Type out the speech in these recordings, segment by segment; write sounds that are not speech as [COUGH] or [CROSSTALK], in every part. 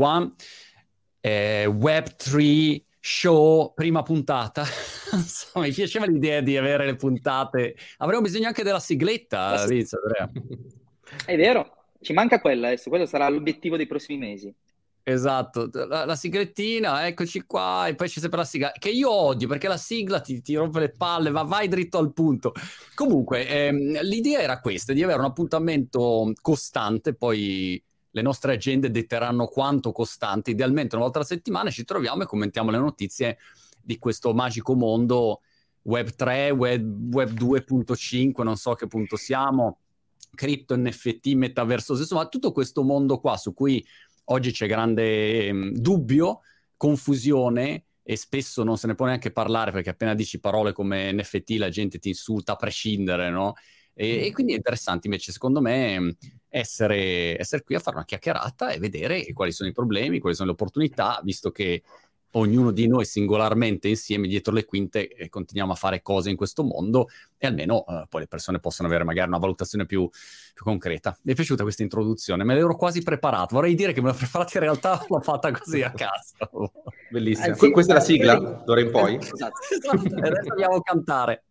One, eh, Web3 show, prima puntata. [LAUGHS] Insomma, mi piaceva l'idea di avere le puntate. Avremo bisogno anche della sigletta. Vince, Andrea. È vero, ci manca quella adesso, quello sarà l'obiettivo dei prossimi mesi. Esatto, la, la siglettina, eccoci qua, e poi c'è sempre la sigla, che io odio perché la sigla ti, ti rompe le palle, va, vai dritto al punto. Comunque, ehm, l'idea era questa, di avere un appuntamento costante, poi le nostre agende detteranno quanto costante, idealmente una volta alla settimana ci troviamo e commentiamo le notizie di questo magico mondo Web 3, Web, web 2.5, non so che punto siamo, cripto, NFT, metaverso, insomma tutto questo mondo qua su cui oggi c'è grande ehm, dubbio, confusione e spesso non se ne può neanche parlare perché appena dici parole come NFT la gente ti insulta a prescindere, no? E, e quindi è interessante invece secondo me essere, essere qui a fare una chiacchierata e vedere quali sono i problemi, quali sono le opportunità, visto che ognuno di noi singolarmente insieme dietro le quinte eh, continuiamo a fare cose in questo mondo e almeno eh, poi le persone possono avere magari una valutazione più, più concreta. Mi è piaciuta questa introduzione, me l'ero quasi preparato. Vorrei dire che me l'ho [LAUGHS] preparata in realtà l'ho fatta così a caso. Bellissima. Anzi, Que- questa è la sigla, d'ora in poi. Esatto. [LAUGHS] Esatto, adesso andiamo a cantare.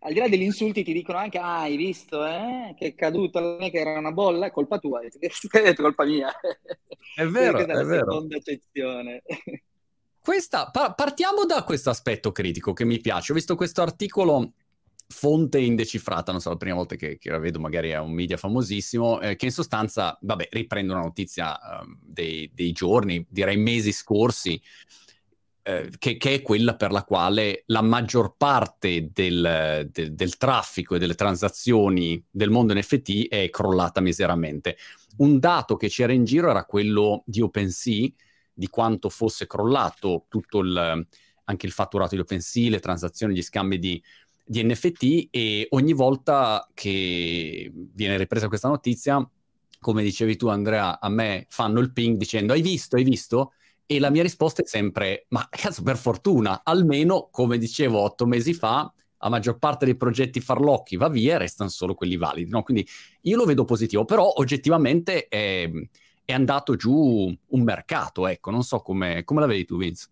Al di là degli insulti ti dicono anche, ah, hai visto, eh? Che è caduto, non è che era una bolla, colpa tua. Detto [LAUGHS] colpa mia? È vero, Questa è la vero. seconda accezione. Questa, pa- partiamo da questo aspetto critico che mi piace. Ho visto questo articolo fonte indecifrata, non so, la prima volta che, che la vedo, magari è un media famosissimo, eh, che in sostanza, vabbè, riprende una notizia ehm, dei, dei giorni, direi mesi scorsi, eh, che, che è quella per la quale la maggior parte del, del- del traffico e delle transazioni del mondo NFT è crollata miseramente. Un dato che c'era in giro era quello di OpenSea, di quanto fosse crollato tutto il, anche il fatturato di OpenSea, le transazioni, gli scambi di, di NFT e ogni volta che viene ripresa questa notizia, come dicevi tu Andrea, a me fanno il ping dicendo hai visto, hai visto? E la mia risposta è sempre, ma cazzo, per fortuna, almeno, come dicevo otto mesi fa, la maggior parte dei progetti farlocchi va via e restano solo quelli validi. No? Quindi io lo vedo positivo, però oggettivamente è, è andato giù un mercato, ecco, non so come, come la vedi tu Vince.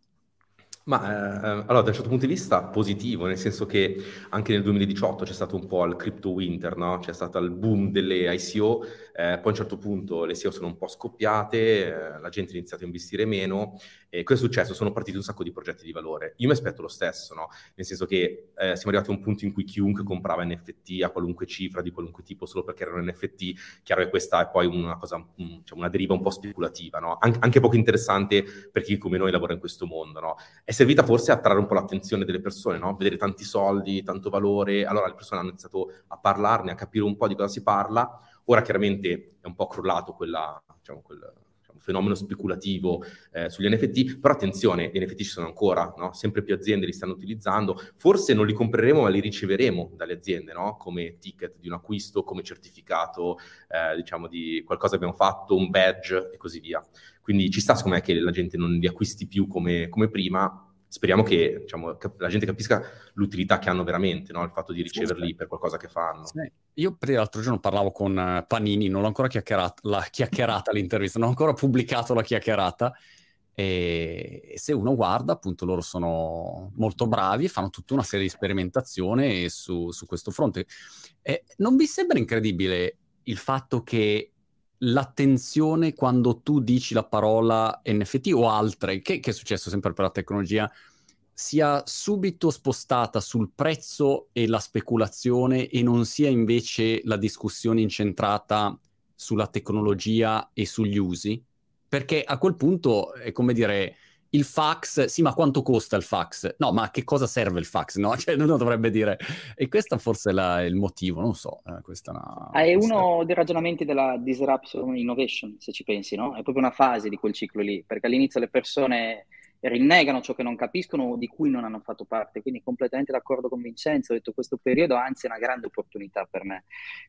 Ma eh, allora, da un certo punto di vista positivo, nel senso che anche nel 2018 c'è stato un po' il crypto winter, no? C'è stato il boom delle ICO, eh, poi a un certo punto le ICO sono un po' scoppiate, eh, la gente ha iniziato a investire meno e cosa è successo? Sono partiti un sacco di progetti di valore. Io mi aspetto lo stesso, no? Nel senso che eh, siamo arrivati a un punto in cui chiunque comprava NFT a qualunque cifra, di qualunque tipo, solo perché erano NFT, chiaro che questa è poi una cosa, un- diciamo, una deriva un po' speculativa, no? An- anche poco interessante per chi come noi lavora in questo mondo, no? È servita forse a attrarre un po' l'attenzione delle persone, no? Vedere tanti soldi, tanto valore, allora le persone hanno iniziato a parlarne, a capire un po' di cosa si parla. Ora chiaramente è un po' crollato quella, diciamo, quel fenomeno speculativo eh, sugli NFT, però attenzione, gli NFT ci sono ancora, no? Sempre più aziende li stanno utilizzando, forse non li compreremo ma li riceveremo dalle aziende, no? Come ticket di un acquisto, come certificato, eh, diciamo, di qualcosa che abbiamo fatto, un badge e così via. Quindi ci sta, secondo me, che la gente non li acquisti più come, come prima. Speriamo che diciamo, la gente capisca l'utilità che hanno veramente, no? il fatto di riceverli per qualcosa che fanno. Sì. Io l'altro giorno parlavo con eh, Panini, non l'ho ancora chiacchierata, la chiacchierata l'intervista, non ho ancora pubblicato la chiacchierata. E se uno guarda, appunto, loro sono molto bravi e fanno tutta una serie di sperimentazioni su, su questo fronte. E non vi sembra incredibile il fatto che l'attenzione quando tu dici la parola NFT o altre, che, che è successo sempre per la tecnologia, sia subito spostata sul prezzo e la speculazione e non sia invece la discussione incentrata sulla tecnologia e sugli usi? Perché a quel punto è come dire il fax, sì, ma quanto costa il fax? No, ma a che cosa serve il fax? No, [LAUGHS] cioè uno dovrebbe dire, e questo forse è la- il motivo, non so. eh, questa è una- Ah, è questa- uno dei ragionamenti della disruption innovation, se ci pensi, no? È proprio una fase di quel ciclo lì, perché all'inizio le persone rinnegano ciò che non capiscono o di cui non hanno fatto parte, quindi completamente d'accordo con Vincenzo, ho detto questo periodo anzi è una grande opportunità per me,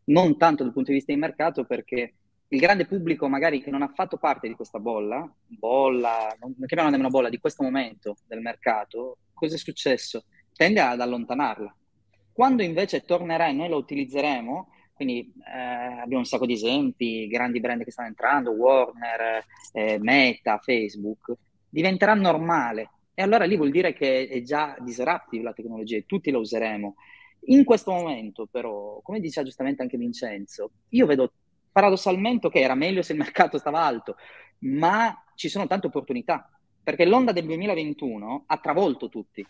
non tanto dal punto di vista di mercato perché il grande pubblico magari che non ha fatto parte di questa bolla, bolla, non chiamiamola nemmeno bolla, di questo momento del mercato, cosa è successo? Tende ad allontanarla. Quando invece tornerà e noi la utilizzeremo, quindi eh, abbiamo un sacco di esempi, grandi brand che stanno entrando, Warner, eh, Meta, Facebook, diventerà normale. E allora lì vuol dire che è già disruptive la tecnologia e tutti la useremo. In questo momento, però, come diceva giustamente anche Vincenzo, io vedo paradossalmente che era meglio se il mercato stava alto, ma ci sono tante opportunità, perché l'onda del 2021 ha travolto tutti.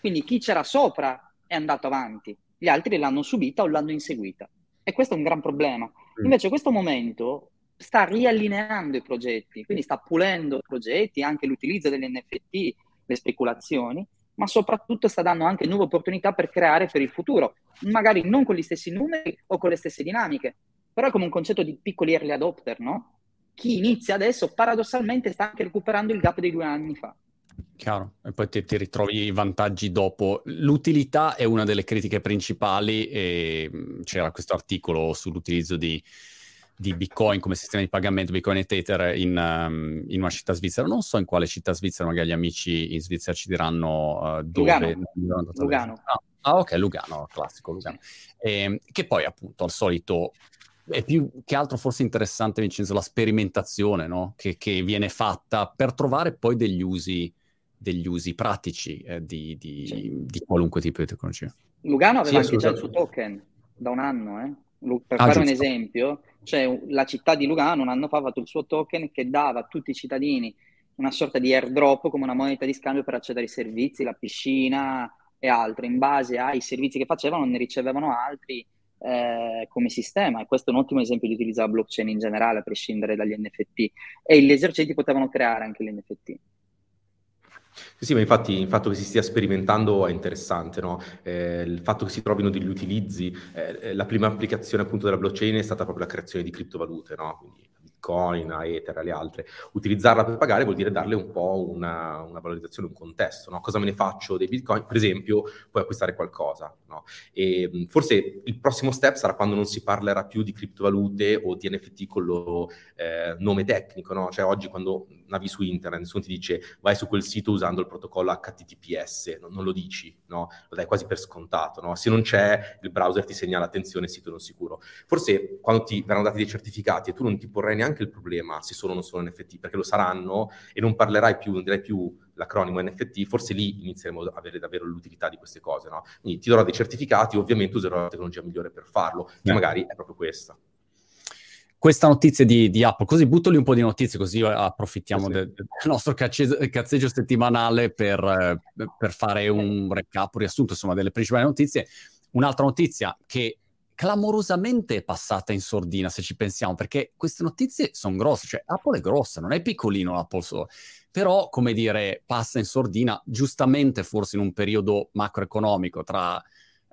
Quindi chi c'era sopra è andato avanti, gli altri l'hanno subita o l'hanno inseguita. E questo è un gran problema. Mm. Invece questo momento sta riallineando i progetti, quindi sta pulendo progetti, anche l'utilizzo degli NFT, le speculazioni, ma soprattutto sta dando anche nuove opportunità per creare per il futuro, magari non con gli stessi numeri o con le stesse dinamiche, però è come un concetto di piccoli early adopter, no? Chi inizia adesso paradossalmente sta anche recuperando il gap dei due anni fa. Chiaro, e poi ti, ti, ritrovi i vantaggi dopo. L'utilità è una delle critiche principali e c'era questo articolo sull'utilizzo di, di Bitcoin come sistema di pagamento, Bitcoin e Tether in, um, in, una città svizzera. Non so in quale città svizzera, magari gli amici in Svizzera ci diranno uh, dove. Lugano. Lugano. Ah, ah, ok, Lugano, classico Lugano. E, ehm, che poi appunto al solito è più che altro forse interessante, Vincenzo, la sperimentazione no? che, che, viene fatta per trovare poi degli usi degli usi pratici eh, di, di, sì. di, qualunque tipo di tecnologia. Lugano aveva sì, anche già il suo token da un anno, eh? per ah, fare giusto. un esempio, cioè la città di Lugano un anno fa ha fatto il suo token che dava a tutti i cittadini una sorta di airdrop come una moneta di scambio per accedere ai servizi, la piscina e altro. In base ai servizi che facevano ne ricevevano altri eh, come sistema e questo è un ottimo esempio di utilizzo della blockchain in generale a prescindere dagli NFT e gli esercenti potevano creare anche gli NFT. Sì, ma infatti il fatto che si stia sperimentando è interessante, no? eh, il fatto che si trovino degli utilizzi, eh, eh, la prima applicazione appunto della blockchain è stata proprio la creazione di criptovalute, no? Quindi Bitcoin, a Ether, alle altre. Utilizzarla per pagare vuol dire darle un po' una, una valorizzazione, un contesto, no? Cosa me ne faccio dei Bitcoin? Per esempio, puoi acquistare qualcosa, no? E forse il prossimo step sarà quando non si parlerà più di criptovalute o di NFT con loro eh, nome tecnico, no? Cioè oggi quando navi su internet, nessuno ti dice vai su quel sito usando il protocollo HTTPS, no? non lo dici, no? Lo dai quasi per scontato, no? Se non c'è, il browser ti segnala attenzione, sito non sicuro. Forse quando ti verranno dati dei certificati e tu non ti porrai neanche il problema se sono o non sono NFT, perché lo saranno e non parlerai più, non dirai più l'acronimo NFT, forse lì inizieremo ad avere davvero l'utilità di queste cose, no? Quindi ti darò dei certificati, ovviamente userò la tecnologia migliore per farlo, che eh. magari è proprio questa questa notizia di, di, Apple, così butto lì un po' di notizie, così approfittiamo sì. del, del, nostro cazze, cazzeggio settimanale per, per, fare un recap, un riassunto insomma delle principali notizie. Un'altra notizia che clamorosamente è passata in sordina, se ci pensiamo, perché queste notizie sono grosse, cioè Apple è grossa, non è piccolino l'Apple solo, però, come dire, passa in sordina, giustamente forse in un periodo macroeconomico tra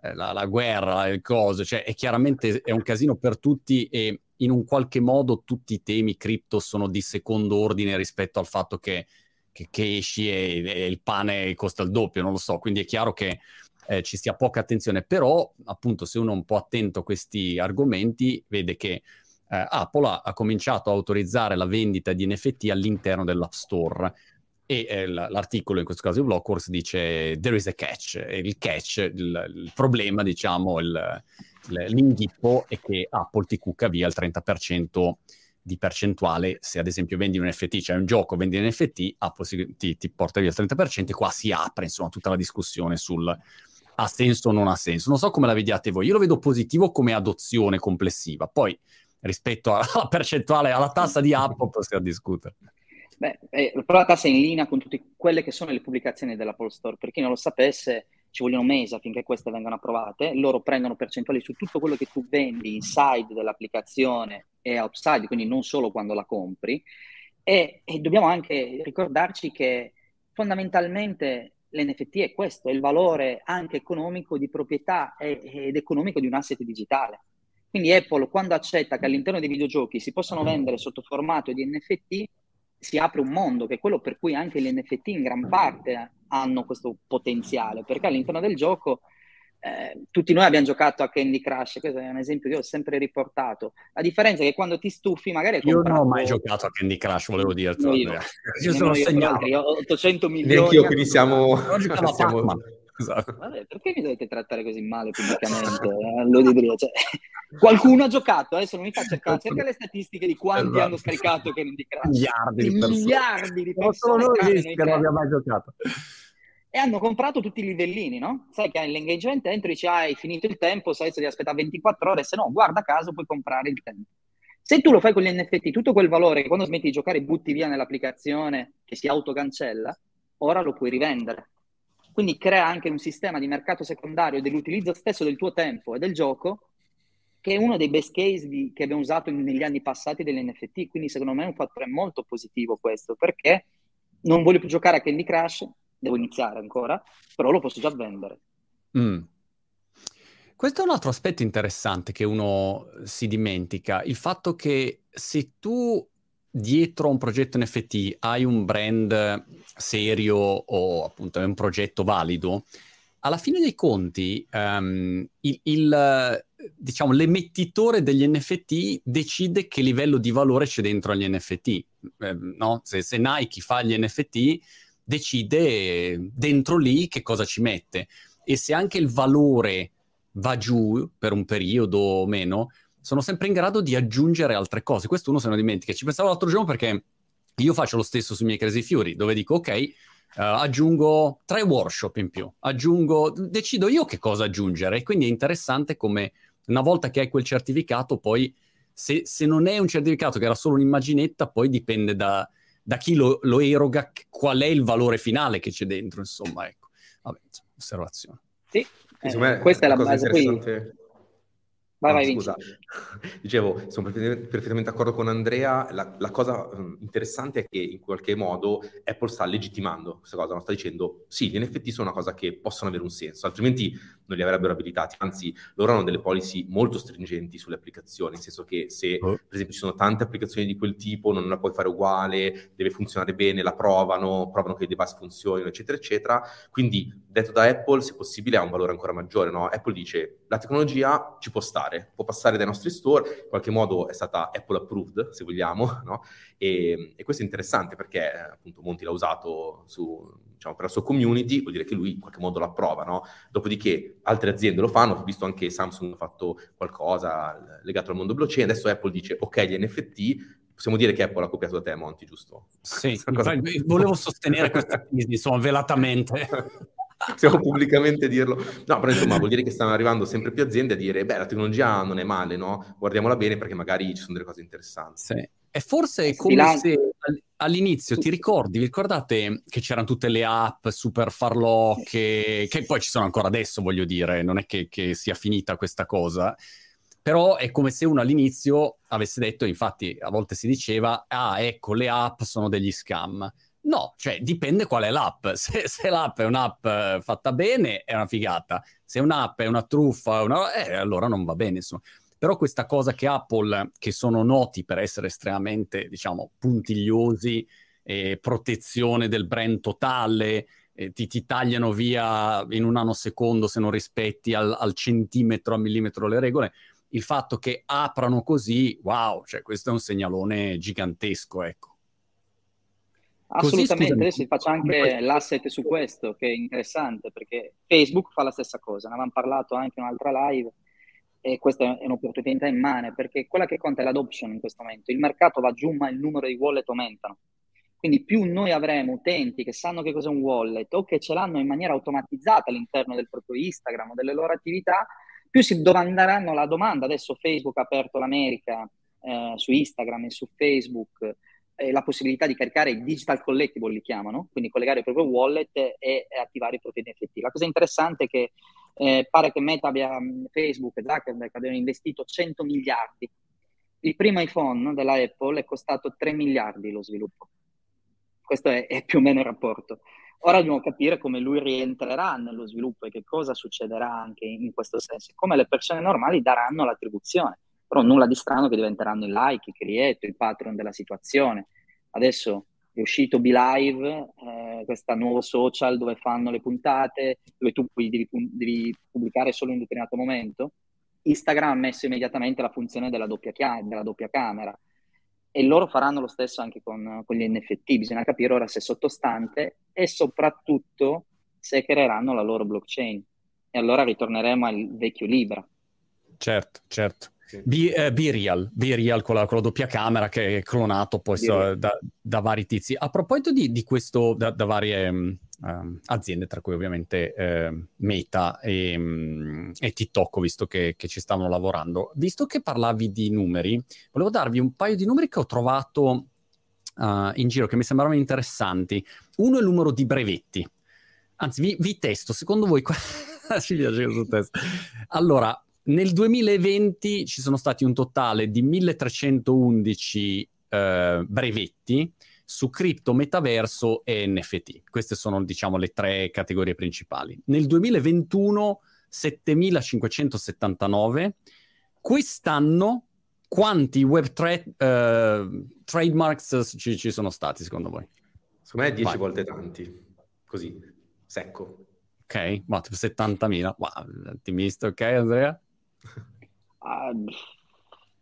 eh, la, la, guerra, il coso, cioè è chiaramente è un casino per tutti e in un qualche modo tutti i temi cripto sono di secondo ordine rispetto al fatto che, che, che esci e, e, il pane costa il doppio, non lo so, quindi è chiaro che eh, ci sia poca attenzione, però appunto se uno è un po' attento a questi argomenti vede che eh, Apple ha, ha, cominciato a autorizzare la vendita di NFT all'interno dell'App Store. E eh, l'articolo in questo caso di Blockworks dice there is a catch, e il catch, il, il problema diciamo, il, l'inghippo è che Apple ti cucca via il 30% di percentuale se ad esempio vendi un NFT, cioè un gioco, vendi un NFT, Apple si, ti, ti, porta via il 30% e qua si apre insomma tutta la discussione sul ha senso o non ha senso. Non so come la vediate voi, io lo vedo positivo come adozione complessiva, poi rispetto alla percentuale, alla tassa di Apple possiamo discutere. Beh, eh, però la tassa è in linea con tutte quelle che sono le pubblicazioni dell'Apple Store. Per chi non lo sapesse, ci vogliono mesi affinché queste vengano approvate. Loro prendono percentuali su tutto quello che tu vendi inside dell'applicazione e outside, quindi non solo quando la compri. E, e dobbiamo anche ricordarci che fondamentalmente l'NFT è questo, è il valore anche economico di proprietà ed economico di un asset digitale. Quindi Apple, quando accetta che all'interno dei videogiochi si possano vendere sotto formato di NFT, si apre un mondo, che è quello per cui anche gli NFT in gran parte hanno questo potenziale, perché all'interno del gioco eh, tutti noi abbiamo giocato a Candy Crush, questo è un esempio che ho sempre riportato. La differenza è che quando ti stufi, magari. Io non ho mai giocato a Candy Crush, volevo dirti. io, [LAUGHS] io sono segnato. Io 800 milioni. Neanche io, quindi siamo. Ho giocato siamo... [LAUGHS] esatto. Vabbè, perché mi dovete trattare così male pubblicamente? [LAUGHS] Eh, cioè, qualcuno ha giocato, adesso non mi faccia cercare, cerca le statistiche di quanti esatto. hanno scaricato Candy Crush. Miliardi di persone. Miliardi di persone. Non solo noi che non abbiamo mai giocato e hanno comprato tutti i livellini, no? Sai che l'engagement entri, dici, ah, hai finito il tempo, sai se devi aspettare 24 ore, se no, guarda caso, puoi comprare il tempo. Se tu lo fai con gli NFT, tutto quel valore che quando smetti di giocare butti via nell'applicazione che si autocancella, ora lo puoi rivendere. Quindi crea anche un sistema di mercato secondario dell'utilizzo stesso del tuo tempo e del gioco, che è uno dei best case di, che abbiamo usato in, negli anni passati degli NFT. Quindi secondo me è un fattore molto positivo questo, perché non voglio più giocare a Candy Crush, devo iniziare ancora, però lo posso già vendere. Mm. Questo è un altro aspetto interessante che uno si dimentica, il fatto che se tu dietro a un progetto NFT hai un brand serio o appunto è un progetto valido, alla fine dei conti um, il, il, diciamo, l'emettitore degli NFT decide che livello di valore c'è dentro agli NFT. Eh, no? se, se Nike fa gli NFT decide dentro lì che cosa ci mette. E se anche il valore va giù per un periodo o meno, sono sempre in grado di aggiungere altre cose. Questo uno se ne dimentica. Ci pensavo l'altro giorno perché io faccio lo stesso sui miei Crazy Fury, dove dico ok, uh, aggiungo tre workshop in più, aggiungo, decido io che cosa aggiungere. E quindi è interessante come una volta che hai quel certificato, poi se, se non è un certificato che era solo un'immaginetta, poi dipende da, da chi lo, lo, eroga, qual è il valore finale che c'è dentro, insomma, ecco. Vabbè, osservazione. Sì, eh, questa è la base qui. Vai, vai, scusa, [LAUGHS] dicevo, sono perfettamente d'accordo con Andrea. La, la, cosa interessante è che in qualche modo Apple sta legittimando questa cosa, non sta dicendo sì, gli NFT sono una cosa che possono avere un senso, altrimenti non li avrebbero abilitati. Anzi, loro hanno delle policy molto stringenti sulle applicazioni, nel senso che se oh. per esempio ci sono tante applicazioni di quel tipo, non la puoi fare uguale, deve funzionare bene, la provano, provano che i device funzionino, eccetera, eccetera. Quindi, detto da Apple, se possibile ha un valore ancora maggiore. No? Apple dice la tecnologia ci può stare, può passare dai nostri store, in qualche modo è stata Apple approved, se vogliamo, [LAUGHS] no? e, e, questo è interessante perché appunto Monti l'ha usato su, diciamo, per la sua community, vuol dire che lui in qualche modo lo approva, no? Dopodiché altre aziende lo fanno, ho visto anche Samsung ha fatto qualcosa legato al mondo blockchain, adesso Apple dice ok gli NFT, possiamo dire che Apple ha copiato da te Monti, giusto? Sì, volevo sostenere questa tesi, insomma, velatamente. [LAUGHS] [LAUGHS] possiamo pubblicamente dirlo. No, però insomma vuol dire che stanno arrivando sempre più aziende a dire, beh, la tecnologia non è male, no? Guardiamola bene perché magari ci sono delle cose interessanti. Sì. E forse è come se all'inizio ti ricordi, vi ricordate che c'erano tutte le app super farlocche, che poi ci sono ancora adesso, voglio dire, non è che, che sia finita questa cosa, però è come se uno all'inizio avesse detto, infatti a volte si diceva, ah ecco, le app sono degli scam. No, cioè dipende qual è l'app. [LAUGHS] Se, se l'app è un'app eh, fatta bene, è una figata. Se un'app è una truffa, una... Eh, allora non va bene. Insomma. Però questa cosa che Apple, che sono noti per essere estremamente, diciamo, puntigliosi, eh, protezione del brand totale, eh, ti, ti, tagliano via in un nanosecondo se non rispetti al, al centimetro, al millimetro le regole, il fatto che aprano così, wow, cioè questo è un segnalone gigantesco, ecco. Assolutamente, Così, adesso faccio anche l'asset su questo che è interessante perché Facebook fa la stessa cosa, ne avevamo parlato anche in un'altra live e questa è un'opportunità immane perché quella che conta è l'adoption in questo momento, il mercato va giù ma il numero di wallet aumentano, quindi più noi avremo utenti che sanno che cos'è un wallet o che ce l'hanno in maniera automatizzata all'interno del proprio Instagram o delle loro attività, più si domanderanno la domanda, adesso Facebook ha aperto l'America eh, su Instagram e su Facebook, eh, la possibilità di caricare digital collectible, li chiamano, quindi collegare il proprio wallet e, e attivare i propri NFT. La cosa interessante è che eh, pare che Meta abbia, mm, Facebook e Zuckerberg abbiano investito 100 miliardi. Il primo iPhone della Apple è costato 3 miliardi lo sviluppo. Questo è, è più o meno il rapporto. Ora dobbiamo capire come lui rientrerà nello sviluppo e che cosa succederà anche in questo senso, come le persone normali daranno l'attribuzione però nulla di strano che diventeranno il like, il creator, il patron della situazione. Adesso è uscito BeLive, eh, questo nuovo social dove fanno le puntate, dove tu devi, devi, pubblicare solo in un determinato momento. Instagram ha messo immediatamente la funzione della doppia, chia- della doppia camera e loro faranno lo stesso anche con, con, gli NFT. Bisogna capire ora se è sottostante e soprattutto se creeranno la loro blockchain. E allora ritorneremo al vecchio Libra. Certo, certo. Sì. Be, eh, real Be con la, con la, doppia camera che è clonato poi so, da, da, vari tizi. A proposito di, di questo, da, da varie um, aziende, tra cui ovviamente uh, Meta e, um, e, TikTok, visto che, che, ci stavano lavorando, visto che parlavi di numeri, volevo darvi un paio di numeri che ho trovato uh, in giro che mi sembravano interessanti. Uno è il numero di brevetti. Anzi, vi, vi testo, secondo voi... ci [LAUGHS] piace questo testo. Allora, nel 2020 ci sono stati un totale di 1311 eh, brevetti su cripto, metaverso e NFT. Queste sono, diciamo, le tre categorie principali. Nel 2021 7579. Quest'anno quanti web tra- uh, trademarks ci, ci, sono stati secondo voi? Secondo me 10 volte tanti, così, secco. Ok, ma tipo 70.000. Wow, ottimista, ok Andrea? Uh,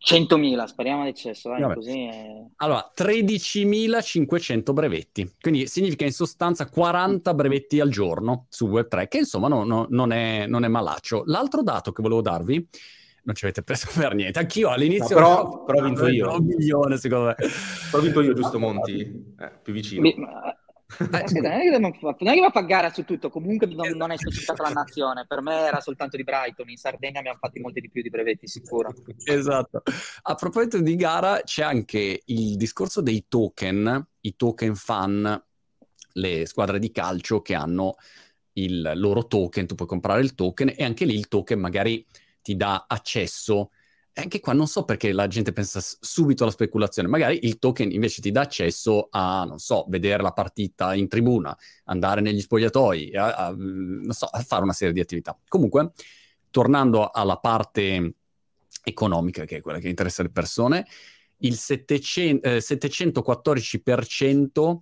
100.000, speriamo d'eccesso. Dai, così è... Allora, 13.500 brevetti, quindi significa in sostanza 40 brevetti al giorno su Web3, che insomma no, no, non, è, non, è, malaccio. L'altro dato che volevo darvi, non ci avete preso [LAUGHS] per niente, anch'io all'inizio... No, però, però ho vinto io. Un milione secondo me. Però ho vinto io, giusto Monti? Eh, più vicino. Mi, eh, non, è che non è che va a gara su tutto, comunque non, non è specificata la nazione, per me era soltanto di Brighton, in Sardegna abbiamo fatti molti di più di brevetti, sicuro. Esatto. A proposito di gara, c'è anche il discorso dei token, i token fan, le squadre di calcio che hanno il loro token, tu puoi comprare il token e anche lì il token magari ti dà accesso anche qua non so perché la gente pensa subito alla speculazione. Magari il token invece ti dà accesso a, non so, vedere la partita in tribuna, andare negli spogliatoi, a, a, so, a fare una serie di attività. Comunque, tornando alla parte economica, che è quella che interessa le persone, il 700, eh, 714%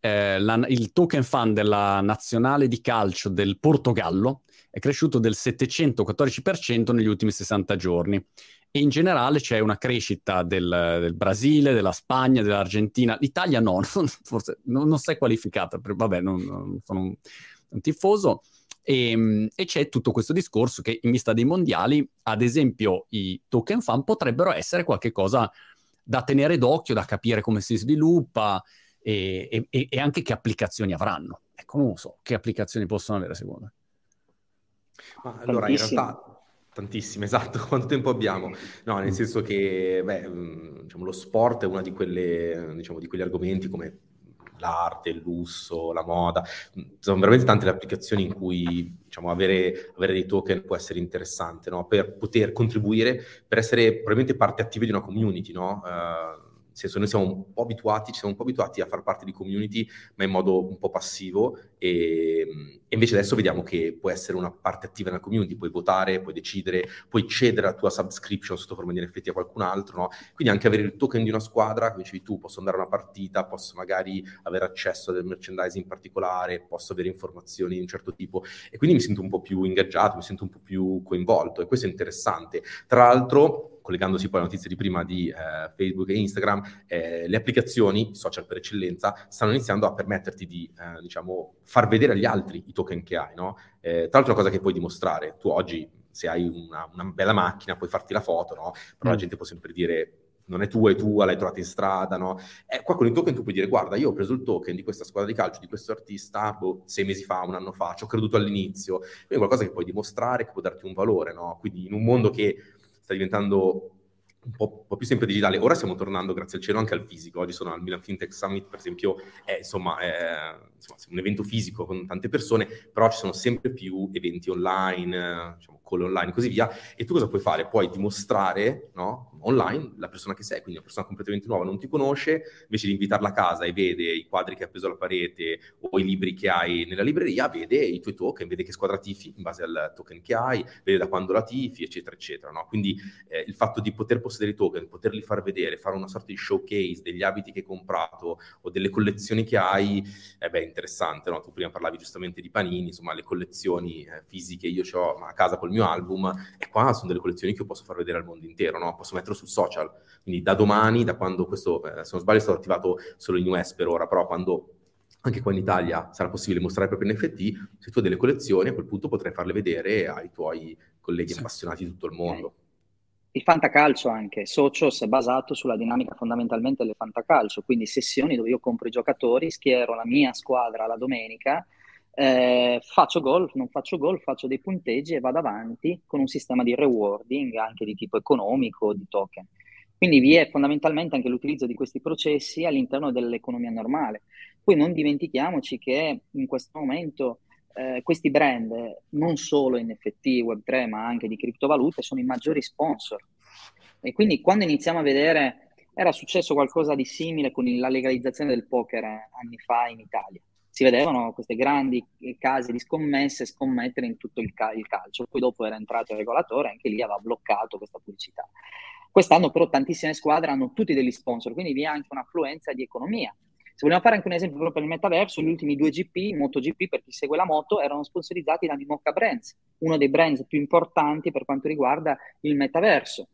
eh, la, il token fund della nazionale di calcio del Portogallo è cresciuto del 714% negli ultimi 60 giorni. E in generale c'è una crescita del, del Brasile, della Spagna, dell'Argentina. L'Italia no, [LAUGHS] non, forse non, non è qualificata, per, vabbè, non, non sono un, un tifoso. E, ehm, e, c'è tutto questo discorso che in vista dei mondiali, ad esempio, i token fan potrebbero essere qualcosa da tenere d'occhio, da capire come si sviluppa e, e, e anche che applicazioni avranno. Ecco, non so, che applicazioni possono avere secondo me. Ma allora, in realtà, tantissime, [LAUGHS] esatto. Quanto tempo abbiamo? No, nel senso che beh, mm, diciamo, lo sport è uno di, diciamo, di quegli argomenti come l'arte, il lusso, la moda. Mm, sono veramente tante le applicazioni in cui diciamo, avere, avere, dei token può essere interessante no? per poter contribuire, per essere probabilmente parte attiva di una community. No? Uh, senso noi siamo un po' abituati, ci siamo un po' abituati a far parte di community, ma in modo un po' passivo, e, e, invece adesso vediamo che può essere una parte attiva nella community, puoi votare, puoi decidere, puoi cedere la tua subscription sotto forma di NFT a qualcun altro, no? Quindi anche avere il token di una squadra, come dicevi tu, posso andare a una partita, posso magari avere accesso a del merchandising particolare, posso avere informazioni di un certo tipo, e quindi mi sento un po' più ingaggiato, mi sento un po' più coinvolto, e questo è interessante. Tra l'altro, collegandosi poi alla notizia di prima di eh, Facebook e Instagram, eh, le applicazioni, social per eccellenza, stanno iniziando a permetterti di, eh, diciamo, far vedere agli altri i token che hai, no? Eh, tra l'altro una cosa che puoi dimostrare, tu oggi se hai una, una bella macchina puoi farti la foto, no? Però mm. la gente può sempre dire non è tua, è tua, l'hai trovata in strada, no? E qua con il token tu puoi dire, guarda, io ho preso il token di questa squadra di calcio, di questo artista, boh, sei mesi fa, un anno fa, ci ho creduto all'inizio. Quindi è qualcosa che puoi dimostrare, che può darti un valore, no? Quindi in un mondo che sta diventando un po', un po', più sempre digitale. Ora stiamo tornando, grazie al cielo, anche al fisico. Oggi sono al Milan FinTech Summit, per esempio, è, insomma, è, insomma, un evento fisico con tante persone, però ci sono sempre più eventi online, diciamo, call online e così via. E tu cosa puoi fare? Puoi dimostrare no, online la persona che sei, quindi una persona completamente nuova non ti conosce, invece di invitarla a casa e vede i quadri che hai appeso alla parete o i libri che hai nella libreria, vede i tuoi token, vede che squadra tifi in base al token che hai, vede da quando la tifi, eccetera, eccetera. No? Quindi eh, il fatto di poter possedere i token, poterli far vedere, fare una sorta di showcase degli abiti che hai comprato o delle collezioni che hai, eh beh, interessante. No? Tu prima parlavi giustamente di panini, insomma, le collezioni eh, fisiche io ho a casa col mio album e qua sono delle collezioni che io posso far vedere al mondo intero, no? posso mettere sul social. Quindi da domani, da quando questo, eh, se non sbaglio, è stato attivato solo in US per ora, però quando anche qua in Italia sarà possibile mostrare i propri NFT, se tu hai delle collezioni a quel punto potrai farle vedere ai tuoi colleghi sì. appassionati di tutto il mondo. Il fantacalcio anche, Socios è basato sulla dinamica fondamentalmente del fantacalcio, quindi sessioni dove io compro i giocatori, schiero la mia squadra la domenica, eh, faccio gol, non faccio gol, faccio dei punteggi e vado avanti con un sistema di rewarding anche di tipo economico, di token. Quindi vi è fondamentalmente anche l'utilizzo di questi processi all'interno dell'economia normale. Poi non dimentichiamoci che in questo momento eh, questi brand, non solo NFT, Web3, ma anche di criptovalute, sono i maggiori sponsor. E quindi quando iniziamo a vedere, era successo qualcosa di simile con la legalizzazione del poker anni fa in Italia. Si vedevano queste grandi case di scommesse scommettere in tutto il, ca- il calcio. Poi dopo era entrato il regolatore, anche lì aveva bloccato questa pubblicità. Quest'anno però tantissime squadre hanno tutti degli sponsor, quindi vi è anche un'affluenza di economia. Se vogliamo fare anche un esempio proprio nel metaverso, gli ultimi due GP, MotoGP, per chi segue la moto, erano sponsorizzati da Mimoca Brands, uno dei brand più importanti per quanto riguarda il metaverso,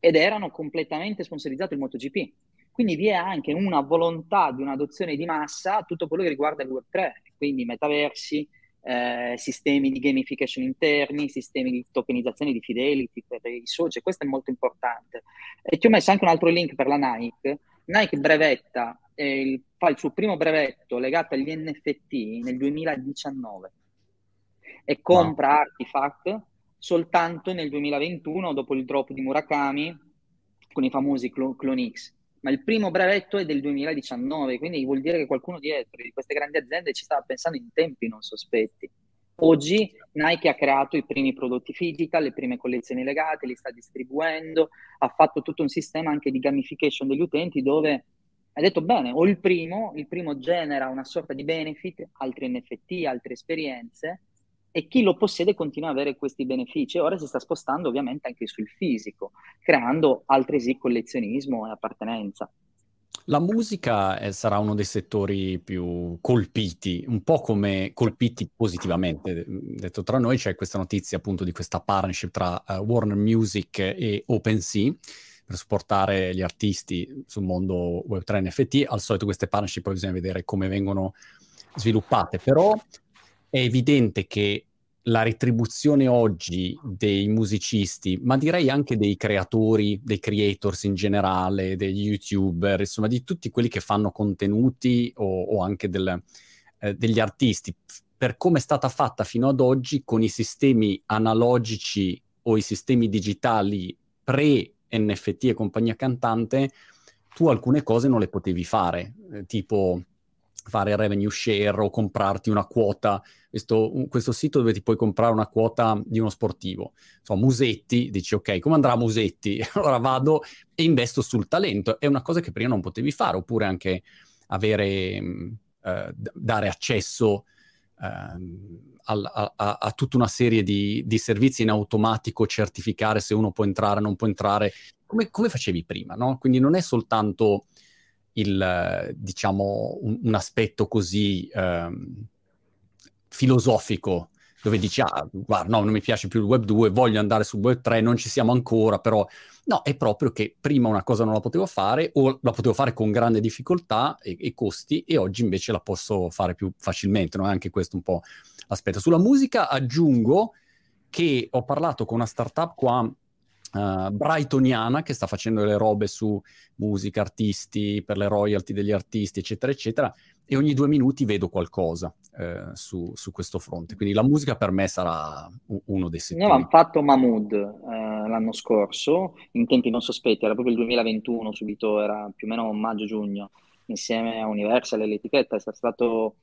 ed erano completamente sponsorizzati il MotoGP. Quindi vi è anche una volontà di un'adozione di massa a tutto quello che riguarda il Web3, quindi metaversi, eh, sistemi di gamification interni, sistemi di tokenizzazione di fidelity per i social, questo è molto importante. E ti ho messo anche un altro link per la Nike. Nike brevetta eh, fa il suo primo brevetto legato agli NFT nel 2019 e compra wow. Artifact soltanto nel 2021 dopo il drop di Murakami con i famosi Clone X. Ma il primo brevetto è del 2019, quindi vuol dire che qualcuno dietro di queste grandi aziende ci stava pensando in tempi non sospetti. Oggi Nike ha creato i primi prodotti digital, le prime collezioni legate, li sta distribuendo, ha fatto tutto un sistema anche di gamification degli utenti dove hai detto bene, o il primo, il primo genera una sorta di benefit, altri NFT, altre esperienze, e chi lo possiede continua ad avere questi benefici. Ora si sta spostando ovviamente anche sul fisico, creando altresì collezionismo e appartenenza. La musica è, sarà uno dei settori più colpiti, un po' come colpiti positivamente. Detto tra noi, c'è questa notizia appunto di questa partnership tra uh, Warner Music e OpenSea per supportare gli artisti sul mondo Web3 NFT. Al solito queste partnership poi bisogna vedere come vengono sviluppate, però è evidente che la retribuzione oggi dei musicisti, ma direi anche dei creatori, dei creators in generale, degli youtuber, insomma di tutti quelli che fanno contenuti o, o anche del, eh, degli artisti, per come è stata fatta fino ad oggi con i sistemi analogici o i sistemi digitali pre NFT e compagnia cantante, tu alcune cose non le potevi fare, eh, tipo fare revenue share o comprarti una quota. Questo, questo, sito dove ti puoi comprare una quota di uno sportivo. Insomma, Musetti, dici ok, come andrà Musetti? [LAUGHS] Allora vado e investo sul talento. È una cosa che prima non potevi fare, oppure anche avere, mm, eh, dare accesso eh, a, a, a, tutta una serie di, di, servizi in automatico, certificare se uno può entrare, non può entrare, come, come facevi prima, no? Quindi non è soltanto il, diciamo, un, un aspetto così um, filosofico dove dici, ah, guarda, no, non mi piace più il Web 2, voglio andare sul Web 3, non ci siamo ancora, però no, è proprio che prima una cosa non la potevo fare o la potevo fare con grande difficoltà e, e costi e oggi invece la posso fare più facilmente, no? È anche questo un po' l'aspetto. Sulla musica aggiungo che ho parlato con una startup qua uh, brightoniana che sta facendo le robe su musica, artisti, per le royalty degli artisti, eccetera, eccetera, e ogni due minuti vedo qualcosa eh, su, su, questo fronte. Quindi la musica per me sarà uno dei settori. Noi abbiamo fatto Mahmood eh, l'anno scorso, in tempi non sospetti, era proprio il 2021, subito era più o meno maggio-giugno, insieme a Universal e l'etichetta, è stato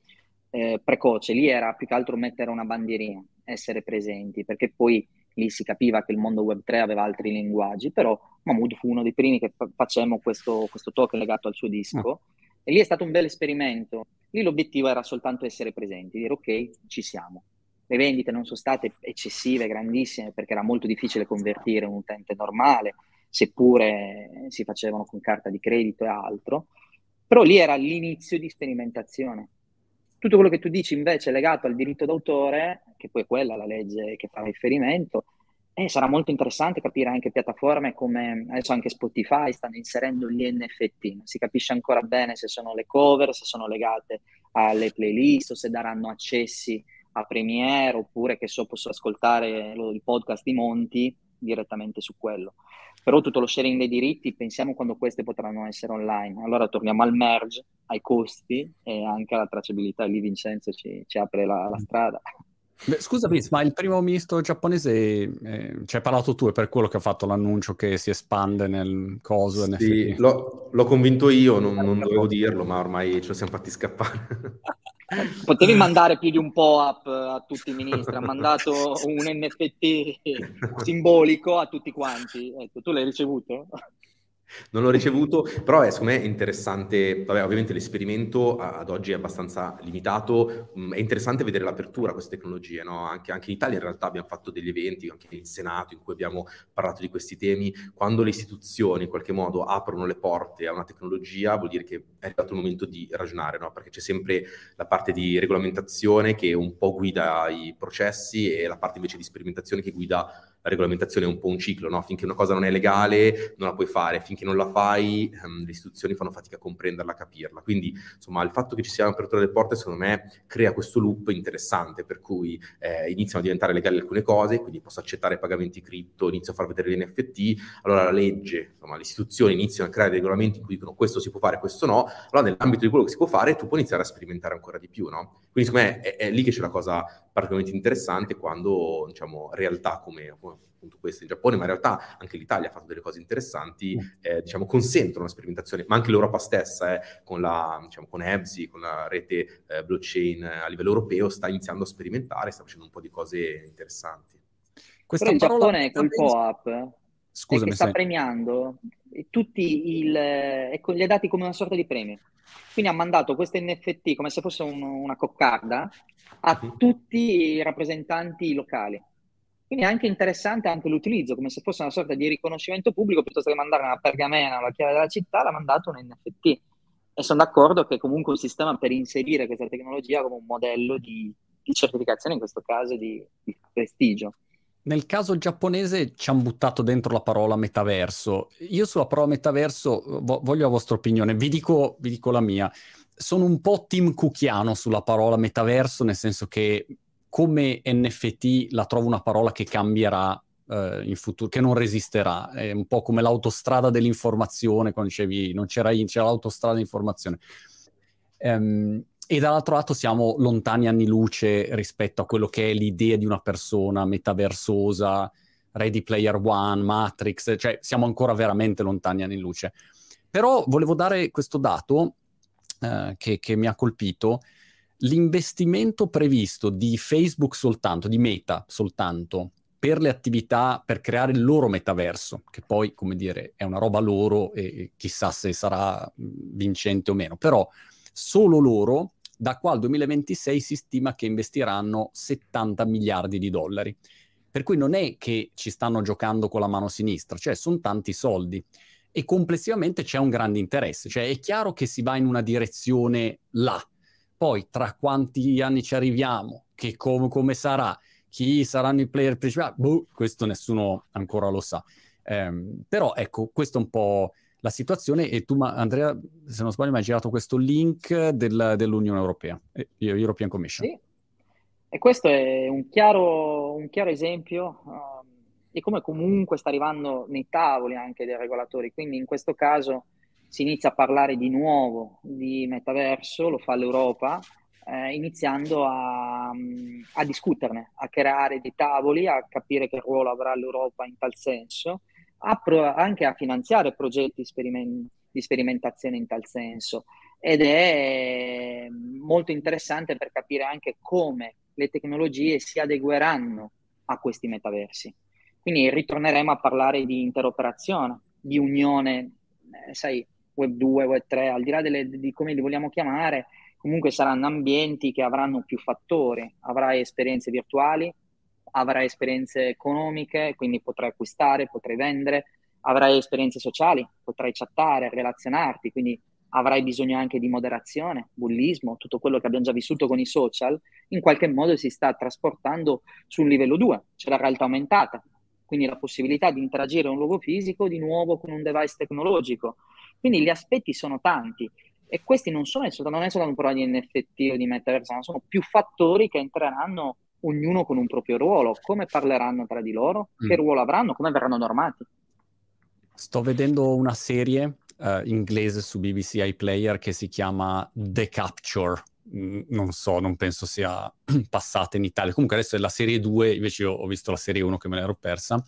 eh, precoce, lì era più che altro mettere una bandierina, essere presenti, perché poi lì si capiva che il mondo web 3 aveva altri linguaggi, però Mahmood fu uno dei primi che fa- facemmo questo, questo token legato al suo disco e lì è stato un bel esperimento. Lì l'obiettivo era soltanto essere presenti, dire ok, ci siamo. Le vendite non sono state eccessive, grandissime, perché era molto difficile convertire un utente normale, seppure si facevano con carta di credito e altro, però lì era l'inizio di sperimentazione tutto quello che tu dici invece legato al diritto d'autore, che poi è quella la legge che fa riferimento, eh, sarà molto interessante capire anche piattaforme come adesso anche Spotify stanno inserendo gli NFT, non si capisce ancora bene se sono le cover, se sono legate alle playlist o se daranno accessi a Premiere oppure che so posso ascoltare il podcast di Monti direttamente su quello. Però tutto lo sharing dei diritti, pensiamo quando queste potranno essere online. Allora torniamo al merge, ai costi e anche alla tracciabilità. Lì Vincenzo ci, ci apre la, la strada. Beh, scusa Vince, ma il primo ministro giapponese eh, ci hai parlato tu, è per quello che ha fatto l'annuncio che si espande nel coso sì, l'ho, l'ho, convinto io, non, non dovevo dirlo, ma ormai ce lo siamo fatti scappare. [LAUGHS] Potevi mandare più di un POAP a tutti i ministri, ha mandato un NFT [LAUGHS] simbolico a tutti quanti. Ecco, tu l'hai ricevuto? Non l'ho ricevuto, però è, secondo me interessante, vabbè, ovviamente l'esperimento ad oggi è abbastanza limitato, mm, è interessante vedere l'apertura a queste tecnologie, no? anche, anche, in Italia in realtà abbiamo fatto degli eventi, anche in Senato, in cui abbiamo parlato di questi temi, quando le istituzioni in qualche modo aprono le porte a una tecnologia vuol dire che è arrivato il momento di ragionare, no? perché c'è sempre la parte di regolamentazione che un po' guida i processi e la parte invece di sperimentazione che guida la regolamentazione è un po' un ciclo, no? finché una cosa non è legale non la puoi fare, finché non la fai ehm, le istituzioni fanno fatica a comprenderla, a capirla. Quindi insomma il fatto che ci sia un'apertura delle porte secondo me crea questo loop interessante per cui eh, iniziano a diventare legali alcune cose, quindi posso accettare pagamenti cripto, inizio a far vedere gli NFT, allora la legge, insomma le istituzioni iniziano a creare regolamenti in cui dicono questo si può fare, questo no, allora nell'ambito di quello che si può fare tu puoi iniziare a sperimentare ancora di più, no? Quindi secondo me è, è lì che c'è la cosa particolarmente interessante quando diciamo realtà come, come appunto queste in Giappone, ma in realtà anche l'Italia ha fatto delle cose interessanti, mm. eh, diciamo, consentono una sperimentazione, ma anche l'Europa stessa, eh, con, la, diciamo, con EBSI, con la rete eh, blockchain a livello europeo, sta iniziando a sperimentare, sta facendo un po' di cose interessanti. Questa Però il Giappone col POAP Scusami, che sta premiando tutti il, ecco, li ha dati come una sorta di premio. Quindi ha mandato questo NFT come se fosse un, una coccarda a uh-huh. tutti i rappresentanti locali. Quindi è anche interessante anche l'utilizzo, come se fosse una sorta di riconoscimento pubblico, piuttosto che mandare una pergamena o la chiave della città, l'ha mandato un NFT. E sono d'accordo che comunque un sistema per inserire questa tecnologia come un modello di, di certificazione, in questo caso di, di prestigio. Nel caso giapponese ci hanno buttato dentro la parola metaverso. Io sulla parola metaverso vo- voglio la vostra opinione, vi dico, vi dico la mia. Sono un po' team cookiano sulla parola metaverso, nel senso che come NFT la trovo una parola che cambierà eh, in futuro, che non resisterà. È un po' come l'autostrada dell'informazione, quando dicevi non c'era, c'era l'autostrada dell'informazione. Um, e dall'altro lato siamo lontani anni luce rispetto a quello che è l'idea di una persona metaversosa, Ready Player One, Matrix, cioè siamo ancora veramente lontani anni luce. Però volevo dare questo dato eh, che, che mi ha colpito, l'investimento previsto di Facebook soltanto, di Meta soltanto, per le attività, per creare il loro metaverso, che poi, come dire, è una roba loro e chissà se sarà vincente o meno, però solo loro, da qua al 2026 si stima che investiranno 70 miliardi di dollari. Per cui non è che ci stanno giocando con la mano sinistra, cioè sono tanti soldi. E complessivamente c'è un grande interesse, cioè è chiaro che si va in una direzione là, poi tra quanti anni ci arriviamo, che com- come sarà, chi saranno i player principali, boh, questo nessuno ancora lo sa. Eh, però ecco, questo è un po' la situazione e tu, Andrea, se non sbaglio, mi hai girato questo link del, dell'Unione Europea, eh, European Commission. Sì, e questo è un chiaro, un chiaro esempio uh, di come comunque sta arrivando nei tavoli anche dei regolatori, quindi in questo caso si inizia a parlare di nuovo di metaverso, lo fa l'Europa, eh, iniziando a, a, discuterne, a creare dei tavoli, a capire che ruolo avrà l'Europa in tal senso, a pro- anche a finanziare progetti speriment- di sperimentazione in tal senso. Ed è molto interessante per capire anche come le tecnologie si adegueranno a questi metaversi. Quindi ritorneremo a parlare di interoperazione, di unione, eh, sai, Web 2, Web 3, al di là delle, di come li vogliamo chiamare, comunque saranno ambienti che avranno più fattori. Avrai esperienze virtuali, avrai esperienze economiche, quindi potrai acquistare, potrai vendere, avrai esperienze sociali, potrai chattare, relazionarti, quindi avrai bisogno anche di moderazione, bullismo, tutto quello che abbiamo già vissuto con i social, in qualche modo si sta trasportando sul livello 2, c'è la realtà aumentata, quindi la possibilità di interagire in un luogo fisico di nuovo con un device tecnologico, quindi gli aspetti sono tanti E questi non sono non è solo un problema di NFT o di metaverso, ma sono più fattori che entreranno ognuno con un proprio ruolo. Come parleranno tra di loro? Mm. Che ruolo avranno? Come verranno normati? Sto vedendo una serie uh, inglese su BBC iPlayer che si chiama The Capture. Mm, non so, non penso sia [CLEARS THROAT] passata in Italia. Comunque adesso è la serie 2, invece io ho visto la serie 1 che me l'ero persa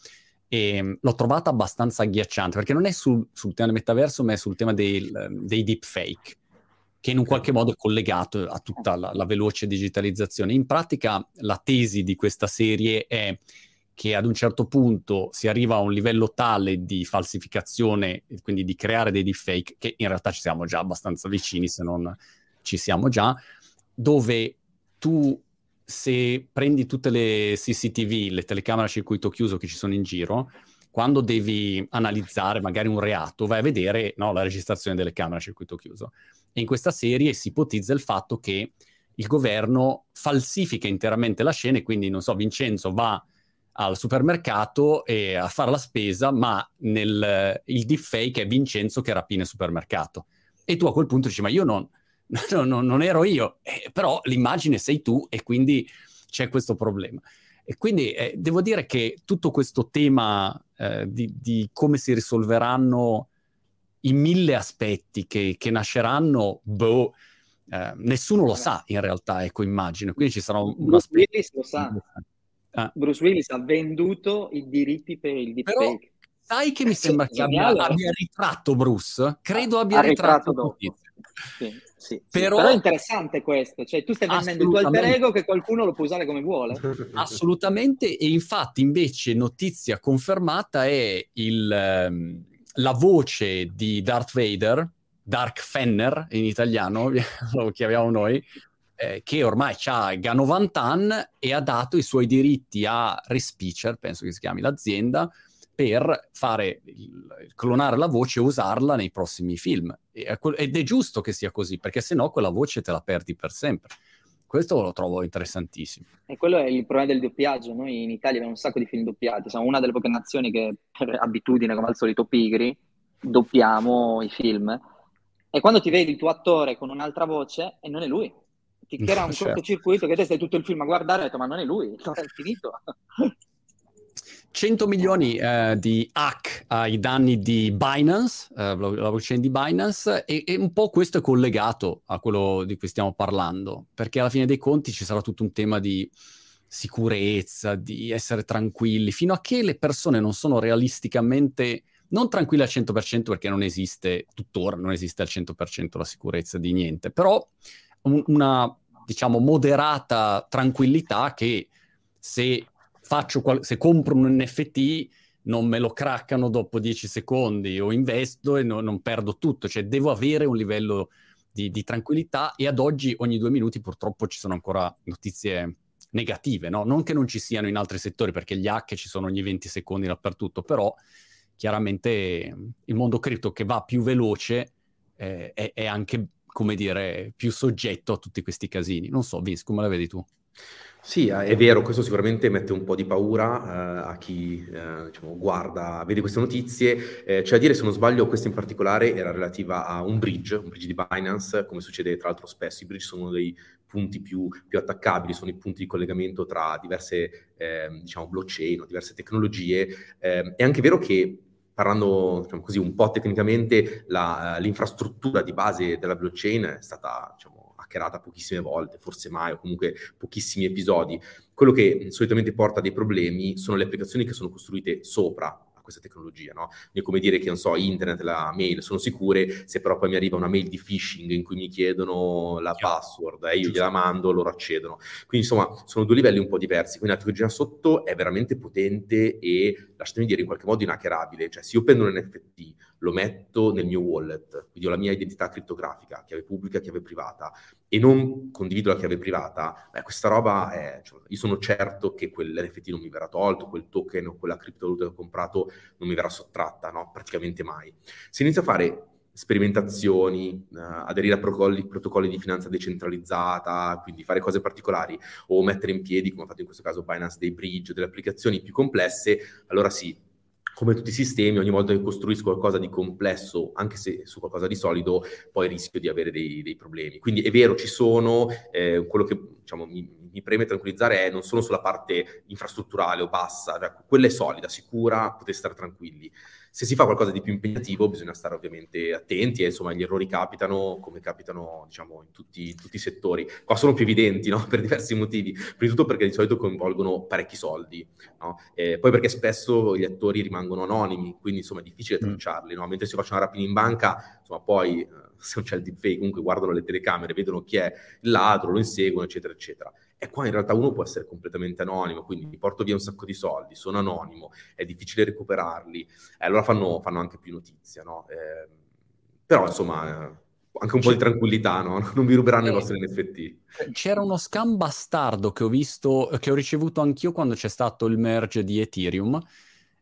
e mm, l'ho trovata abbastanza agghiacciante perché non è sul, sul tema del metaverso ma è sul tema dei, dei deepfake che in un qualche modo è collegato a tutta la, la, veloce digitalizzazione. In pratica la tesi di questa serie è che ad un certo punto si arriva a un livello tale di falsificazione, quindi di creare dei deepfake, che in realtà ci siamo già abbastanza vicini, se non ci siamo già, dove tu se prendi tutte le CCTV, le telecamere a circuito chiuso che ci sono in giro, quando devi analizzare magari un reato, vai a vedere no, la registrazione delle camere a circuito chiuso. E in questa serie si ipotizza il fatto che il governo falsifica interamente la scena e quindi, non so, Vincenzo va al supermercato e a fare la spesa, ma nel, il deepfake è Vincenzo che rapina il supermercato. E tu a quel punto dici, ma io non, [LAUGHS] no, no, non ero io, eh, però l'immagine sei tu e quindi c'è questo problema. E quindi eh, devo dire che tutto questo tema eh, di, di, come si risolveranno i mille aspetti che, che nasceranno, boh, eh, nessuno lo sa in realtà, ecco, immagino. Quindi ci sarà un, un Bruce Willis lo sa. Ah. Bruce Willis ha venduto i diritti per il deepfake. Però, sai che mi sembra che abbia, abbia, ritratto Bruce? Credo abbia ritratto, ritratto sì. Sì, però... però, è interessante questo, cioè tu stai vendendo il tuo alter ego che qualcuno lo può usare come vuole. [LAUGHS] Assolutamente, e infatti invece notizia confermata è il, um, la voce di Darth Vader, Dark Fenner in italiano, [LAUGHS] lo chiamiamo noi, eh, che ormai ha 90 anni e ha dato i suoi diritti a Respeecher, penso che si chiami l'azienda, per fare clonare la voce e usarla nei prossimi film. ed è giusto che sia così, perché se no quella voce te la perdi per sempre. Questo lo trovo interessantissimo. E quello è il problema del doppiaggio. Noi in Italia abbiamo un sacco di film doppiati. Siamo una delle poche nazioni che, per abitudine, come al solito pigri, doppiamo i film. E quando ti vedi il tuo attore con un'altra voce, e non è lui. Ti [LAUGHS] crea un certo. cortocircuito che te stai tutto il film a guardare e hai detto, ma non è lui, [LAUGHS] è finito. 100 milioni eh, di hack ai danni di Binance, eh, la blockchain di Binance, e, e, un po' questo è collegato a quello di cui stiamo parlando, perché alla fine dei conti ci sarà tutto un tema di sicurezza, di essere tranquilli, fino a che le persone non sono realisticamente, non tranquille al 100% perché non esiste, tuttora non esiste al 100% la sicurezza di niente, però un, una, diciamo, moderata tranquillità che se faccio qual- se compro un NFT non me lo craccano dopo 10 secondi o investo e no, non perdo tutto, cioè devo avere un livello di, di, tranquillità e ad oggi ogni due minuti purtroppo ci sono ancora notizie negative, no? non che non ci siano in altri settori perché gli hack ci sono ogni 20 secondi dappertutto, però chiaramente il mondo cripto che va più veloce eh, è, è anche, come dire, più soggetto a tutti questi casini. Non so, Vince, come la vedi tu? Sì, è vero, questo sicuramente mette un po' di paura eh, a chi eh, diciamo, guarda, vede queste notizie. Eh, cioè a dire, se non sbaglio, questa in particolare era relativa a un bridge, un bridge di Binance, come succede tra l'altro spesso. I bridge sono uno dei punti più, più attaccabili, sono i punti di collegamento tra diverse ehm, diciamo, blockchain diverse tecnologie. Ehm, è anche vero che parlando diciamo così, un po' tecnicamente, la, l'infrastruttura di base della blockchain è stata diciamo, hackerata pochissime volte, forse mai, o comunque pochissimi episodi. Quello che solitamente porta dei problemi sono le applicazioni che sono costruite sopra questa tecnologia, no? È come dire che, non so, internet, la mail sono sicure, se però poi mi arriva una mail di phishing in cui mi chiedono la Chiaro. password e eh, io gliela mando, loro accedono. Quindi, insomma, sono due livelli un po' diversi. Quindi la tecnologia sotto è veramente potente e, lasciatemi dire, in qualche modo inhackerabile. Cioè, se io prendo un NFT, lo metto nel mio wallet, quindi ho la mia identità criptografica, chiave pubblica, chiave privata, e non condivido la chiave privata, beh, questa roba è, cioè, io sono certo che quell'NFT non mi verrà tolto, quel token o quella criptovaluta che ho comprato non mi verrà sottratta, no? Praticamente mai. Se inizio a fare sperimentazioni, uh, aderire a protocolli, protocolli, di finanza decentralizzata, quindi fare cose particolari o mettere in piedi, come ha fatto in questo caso Binance, dei bridge, delle applicazioni più complesse, allora sì, come tutti i sistemi, ogni volta che costruisco qualcosa di complesso, anche se su qualcosa di solido, poi rischio di avere dei, dei problemi. Quindi è vero, ci sono, eh, quello che diciamo, mi, mi, preme tranquillizzare è non solo sulla parte infrastrutturale o bassa, cioè, quella è solida, sicura, potete stare tranquilli. Se si fa qualcosa di più impegnativo bisogna stare ovviamente attenti e insomma gli errori capitano come capitano diciamo in tutti, tutti i settori. Qua sono più evidenti no? [LAUGHS] per diversi motivi, prima di tutto perché di solito coinvolgono parecchi soldi, no? eh, poi perché spesso gli attori rimangono anonimi, quindi insomma è difficile mm. tracciarli, no? mentre si fa una rapina in banca, insomma poi eh, [LAUGHS] se non c'è il deepfake comunque guardano le telecamere, vedono chi è il ladro, lo inseguono eccetera eccetera. E qua in realtà uno può essere completamente anonimo, quindi mi porto via un sacco di soldi, sono anonimo, è difficile recuperarli, e allora fanno, fanno anche più notizia, no? Eh, però insomma, anche un po' di tranquillità, no? [LAUGHS] Non vi ruberanno eh, i vostri NFT. C'era uno scam bastardo che ho visto, che ho ricevuto anch'io quando c'è stato il merge di Ethereum,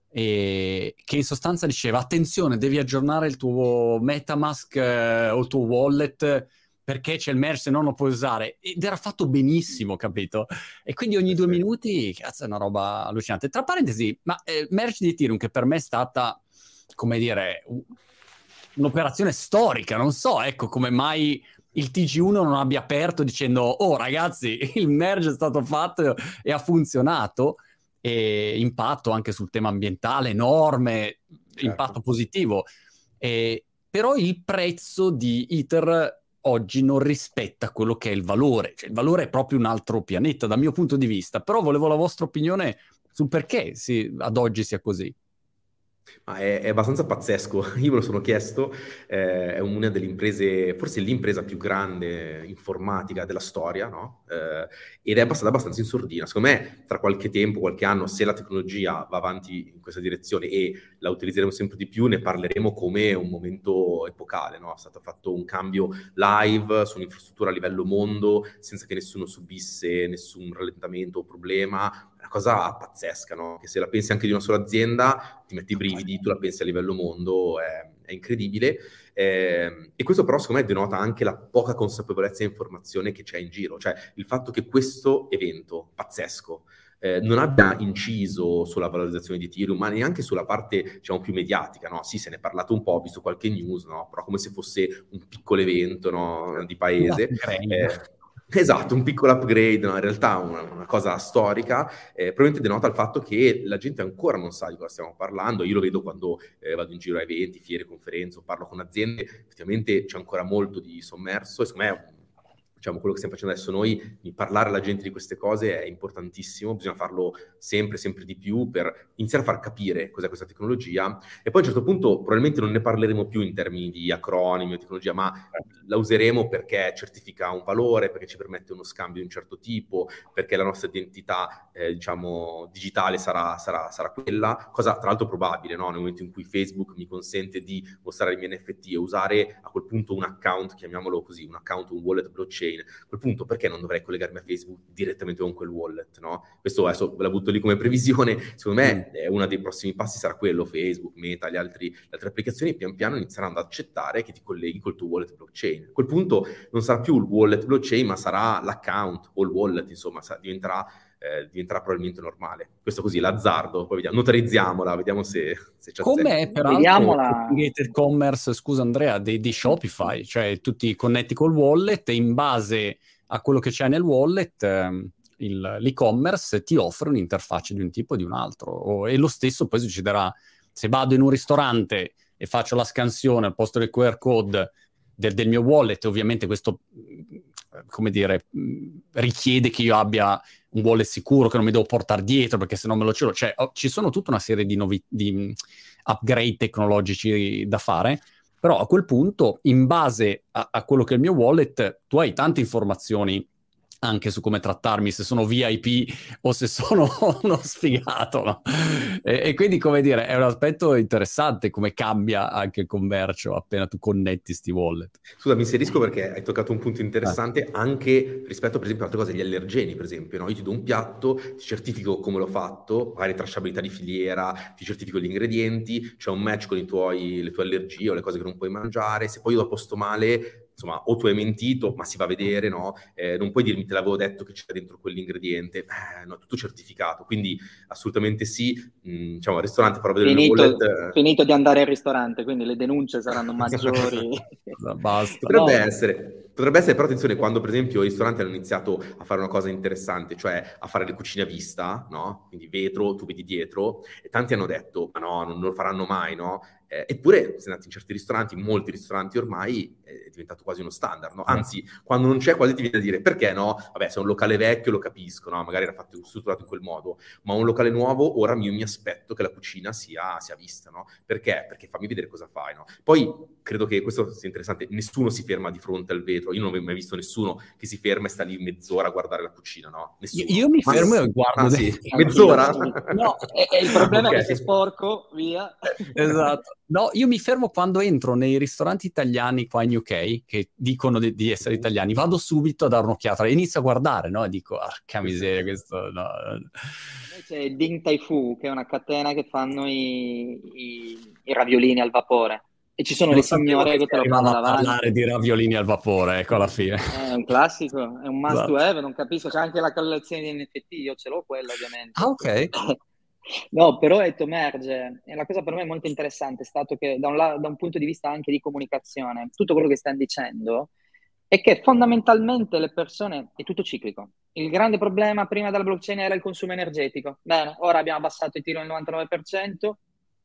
e che in sostanza diceva attenzione, devi aggiornare il tuo Metamask eh, o il tuo wallet perché c'è il merge se non lo puoi usare ed era fatto benissimo, capito? E quindi ogni due minuti, cazzo, è una roba allucinante. Tra parentesi, ma eh, merge di Ethereum che per me è stata, come dire, un'operazione storica, non so, ecco, come mai il TG1 non abbia aperto dicendo oh ragazzi, [LAUGHS] il merge è stato fatto e ha funzionato e impatto anche sul tema ambientale enorme, certo. impatto positivo. E, però il prezzo di Ether oggi non rispetta quello che è il valore, cioè il valore è proprio un altro pianeta dal mio punto di vista, però volevo la vostra opinione sul perché si, ad oggi sia così. Ma è, è, abbastanza pazzesco, [LAUGHS] io me lo sono chiesto, eh, è una delle imprese, forse l'impresa più grande informatica della storia, no? eh, ed è passata abbastanza in sordina. Secondo me, tra qualche tempo, qualche anno, se la tecnologia va avanti in questa direzione e la utilizzeremo sempre di più, ne parleremo come un momento epocale. No? È stato fatto un cambio live su un'infrastruttura a livello mondo, senza che nessuno subisse nessun rallentamento o problema, una cosa pazzesca, no? che se la pensi anche di una sola azienda ti metti i brividi, tu la pensi a livello mondo, è, è incredibile. Eh, e questo però secondo me denota anche la poca consapevolezza e informazione che c'è in giro, cioè il fatto che questo evento pazzesco eh, non abbia inciso sulla valorizzazione di Ethereum, ma neanche sulla parte diciamo, più mediatica, no? Sì, se ne è parlato un po', ho visto qualche news, no? Però come se fosse un piccolo evento no? di paese. Eh, Esatto, un piccolo upgrade, no? in realtà una, una cosa storica, eh, probabilmente denota il fatto che la gente ancora non sa di cosa stiamo parlando, io lo vedo quando eh, vado in giro a eventi, fiere, conferenze, o parlo con aziende, effettivamente c'è ancora molto di sommerso e secondo me diciamo, quello che stiamo facendo adesso noi, di parlare alla gente di queste cose è importantissimo, bisogna farlo sempre, sempre di più per iniziare a far capire cos'è questa tecnologia e poi a un certo punto probabilmente non ne parleremo più in termini di acronimi o tecnologia, ma la useremo perché certifica un valore, perché ci permette uno scambio di un certo tipo, perché la nostra identità, eh, diciamo, digitale sarà, sarà, sarà, quella, cosa tra l'altro probabile, no? nel momento in cui Facebook mi consente di mostrare i miei NFT e usare a quel punto un account, chiamiamolo così, un account, un wallet blockchain, blockchain. A quel punto perché non dovrei collegarmi a Facebook direttamente con quel wallet, no? Questo adesso ve la butto lì come [LAUGHS] previsione, secondo me mm. uno dei prossimi passi sarà quello, Facebook, Meta, le, altri, le altre applicazioni pian piano inizieranno ad accettare che ti colleghi col tuo wallet blockchain. A quel punto non sarà più il wallet blockchain, ma sarà l'account o il wallet, insomma, diventerà eh, diventerà probabilmente normale. Questo così, l'azzardo, poi vediamo, notarizziamola, vediamo se, se c'è Come peraltro il commerce, scusa Andrea, di, di Shopify, cioè tu ti connetti col wallet e in base a quello che c'è nel wallet... Eh, il, l'e-commerce ti offre un'interfaccia di un tipo o di un altro. O, e lo stesso poi succederà se vado in un ristorante e faccio la scansione al posto del QR code del, del mio wallet, ovviamente questo, come dire, richiede che io abbia un wallet sicuro che non mi devo portare dietro perché se no me lo celo. Cioè, ci sono tutta una serie di, novi- di mm, upgrade tecnologici da fare, però a quel punto, in base a, a quello che è il mio wallet, tu hai tante informazioni anche su come trattarmi, se sono VIP o se sono [LAUGHS] uno sfigato. No? E, e, quindi, come dire, è un aspetto interessante come cambia anche il commercio appena tu connetti sti wallet. Scusa, mi inserisco perché hai toccato un punto interessante ah. anche rispetto, per esempio, a altre cose, gli allergeni, per esempio. No? Io ti do un piatto, ti certifico come l'ho fatto, magari tracciabilità di filiera, ti certifico gli ingredienti, c'è un match con tuoi, le tue allergie o le cose che non puoi mangiare. Se poi io dopo sto male insomma, o tu hai mentito, ma si va a vedere, no? Eh, non puoi dirmi te l'avevo detto che c'era dentro quell'ingrediente, eh, no, tutto certificato, quindi assolutamente sì, mm, diciamo, al ristorante farò vedere finito, il wallet. Finito di andare al ristorante, quindi le denunce saranno [LAUGHS] maggiori. Basta. Potrebbe no. essere. Potrebbe essere, però attenzione, quando per esempio i ristoranti hanno iniziato a fare una cosa interessante, cioè a fare le cucine a vista, no? Quindi vetro, tu vedi dietro, e tanti hanno detto, ma no, non lo faranno mai, no? Eh, eppure, se andate in certi ristoranti, in molti ristoranti ormai è diventato quasi uno standard, no? Anzi, quando non c'è quasi ti viene a dire perché no? Vabbè, se è un locale vecchio lo capisco, no? Magari era fatto strutturato in quel modo, ma un locale nuovo, ora io mi aspetto che la cucina sia, sia vista, no? Perché? Perché fammi vedere cosa fai, no? Poi credo che questo sia interessante, nessuno si ferma di fronte al vetro, io non ho mai visto nessuno che si ferma e sta lì mezz'ora a guardare la cucina, no? Io, io, mi fermo ma, e guardo. Ah, sì. Mezz'ora? No, e, e il problema okay. è che se sporco, via. Esatto. No, io mi fermo quando entro nei ristoranti italiani qua in UK, che dicono di, di essere italiani, vado subito a dare un'occhiata e inizio a guardare, no? E dico, arca miseria, questo... No. C'è Ding Tai Fu, che è una catena che fanno i, i, i raviolini al vapore. E ci sono non le signore che te lo fanno davanti. a parlare di raviolini al vapore, ecco alla fine. È un classico, è un must esatto. to have, non capisco. C'è anche la collezione di NFT, io ce l'ho quella ovviamente. Ah, ok. [LAUGHS] No, però detto emerge, e la cosa per me molto interessante è stato che da un, la- da un punto di vista anche di comunicazione, tutto quello che stanno dicendo è che fondamentalmente le persone è tutto ciclico. Il grande problema prima della blockchain era il consumo energetico. Bene, ora abbiamo abbassato il tiro al 99%,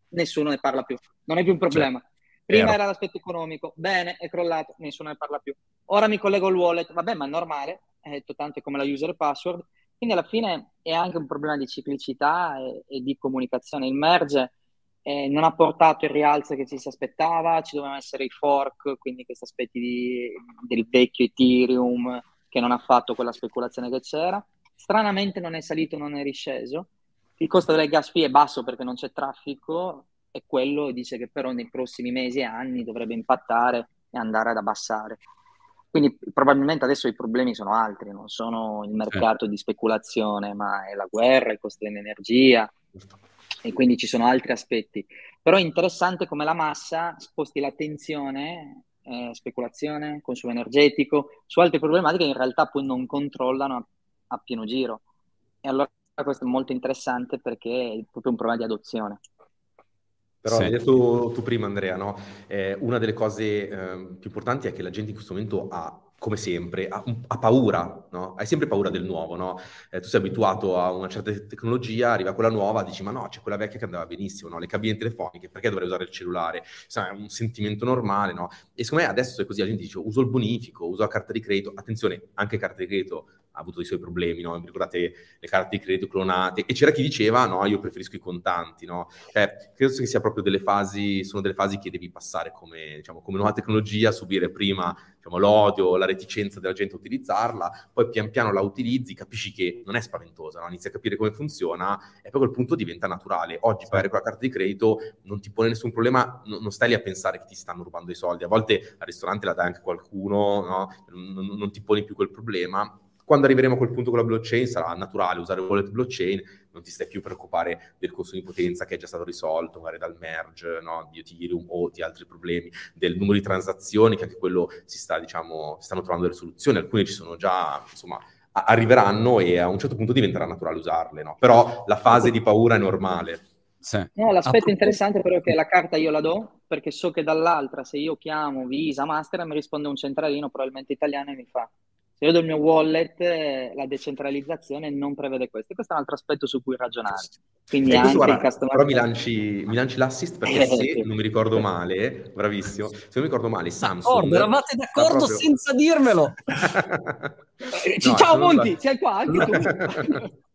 nessuno ne parla più. Non è più un problema. Cioè, prima vero. era l'aspetto economico, bene, è crollato, nessuno ne parla più. Ora mi collego al wallet, vabbè, ma è normale, è detto tanto è come la user password quindi alla fine è anche un problema di ciclicità e, e di comunicazione. Il merge eh, non ha portato il rialzo che ci si aspettava, ci dovevano essere i fork, quindi questi aspetti di, del vecchio Ethereum che non ha fatto quella speculazione che c'era. Stranamente non è salito, non è risceso. Il costo delle gas fee è basso perché non c'è traffico e quello dice che però nei prossimi mesi e anni dovrebbe impattare e andare ad abbassare. Quindi probabilmente adesso i problemi sono altri, non sono il mercato di speculazione, ma è la guerra, i costi dell'energia e quindi ci sono altri aspetti. Però è interessante come la massa sposti l'attenzione, eh, speculazione, consumo energetico, su altre problematiche che in realtà poi non controllano a, a pieno giro. E allora questo è molto interessante perché è proprio un problema di adozione. Però sì. hai detto tu prima, Andrea, no? eh, una delle cose eh, più importanti è che la gente in questo momento ha, come sempre, ha, ha paura, no? Hai sempre paura del nuovo, no? Eh, tu sei abituato a una certa tecnologia, arriva quella nuova, dici ma no, c'è quella vecchia che andava benissimo, no? Le cabine telefoniche, perché dovrei usare il cellulare? Insomma, è un sentimento normale, no? E secondo me adesso è così, la gente dice uso il bonifico, uso la carta di credito, attenzione, anche carta di credito ha avuto i suoi problemi, no? Ricordate le carte di credito clonate? E c'era chi diceva, no, io preferisco i contanti, no? Cioè, credo che sia proprio delle fasi, sono delle fasi che devi passare come, diciamo, come nuova tecnologia, subire prima diciamo, l'odio, la reticenza della gente a utilizzarla, poi pian piano la utilizzi, capisci che non è spaventosa, no? inizi a capire come funziona e poi a quel punto diventa naturale. Oggi pagare con la carta di credito non ti pone nessun problema, no, non stai lì a pensare che ti stanno rubando i soldi, a volte al ristorante la dai anche qualcuno, no? non, non, non ti poni più quel problema quando arriveremo a quel punto con la blockchain sarà naturale usare il wallet blockchain, non ti stai più a preoccupare del consumo di potenza che è già stato risolto, magari dal merge no, di Ethereum o di altri problemi, del numero di transazioni, che anche quello si sta, diciamo, si stanno trovando delle soluzioni, alcune ci sono già, insomma, arriveranno e a un certo punto diventerà naturale usarle, no? Però la fase di paura è normale. Sì. No, l'aspetto ah, interessante però è che la carta io la do perché so che dall'altra se io chiamo Visa, Master mi risponde un centralino probabilmente italiano e mi fa se io do il mio wallet, la decentralizzazione non prevede questo. E questo è un altro aspetto su cui ragionare. Quindi anche guarda, il customer... Però mi lanci, mi lanci l'assist perché se non mi ricordo male, bravissimo, se non mi ricordo male, Samsung... D'accordo, eravate d'accordo proprio... senza dirmelo! [LAUGHS] [LAUGHS] no, Ciao Monti, sei qua anche tu! [LAUGHS]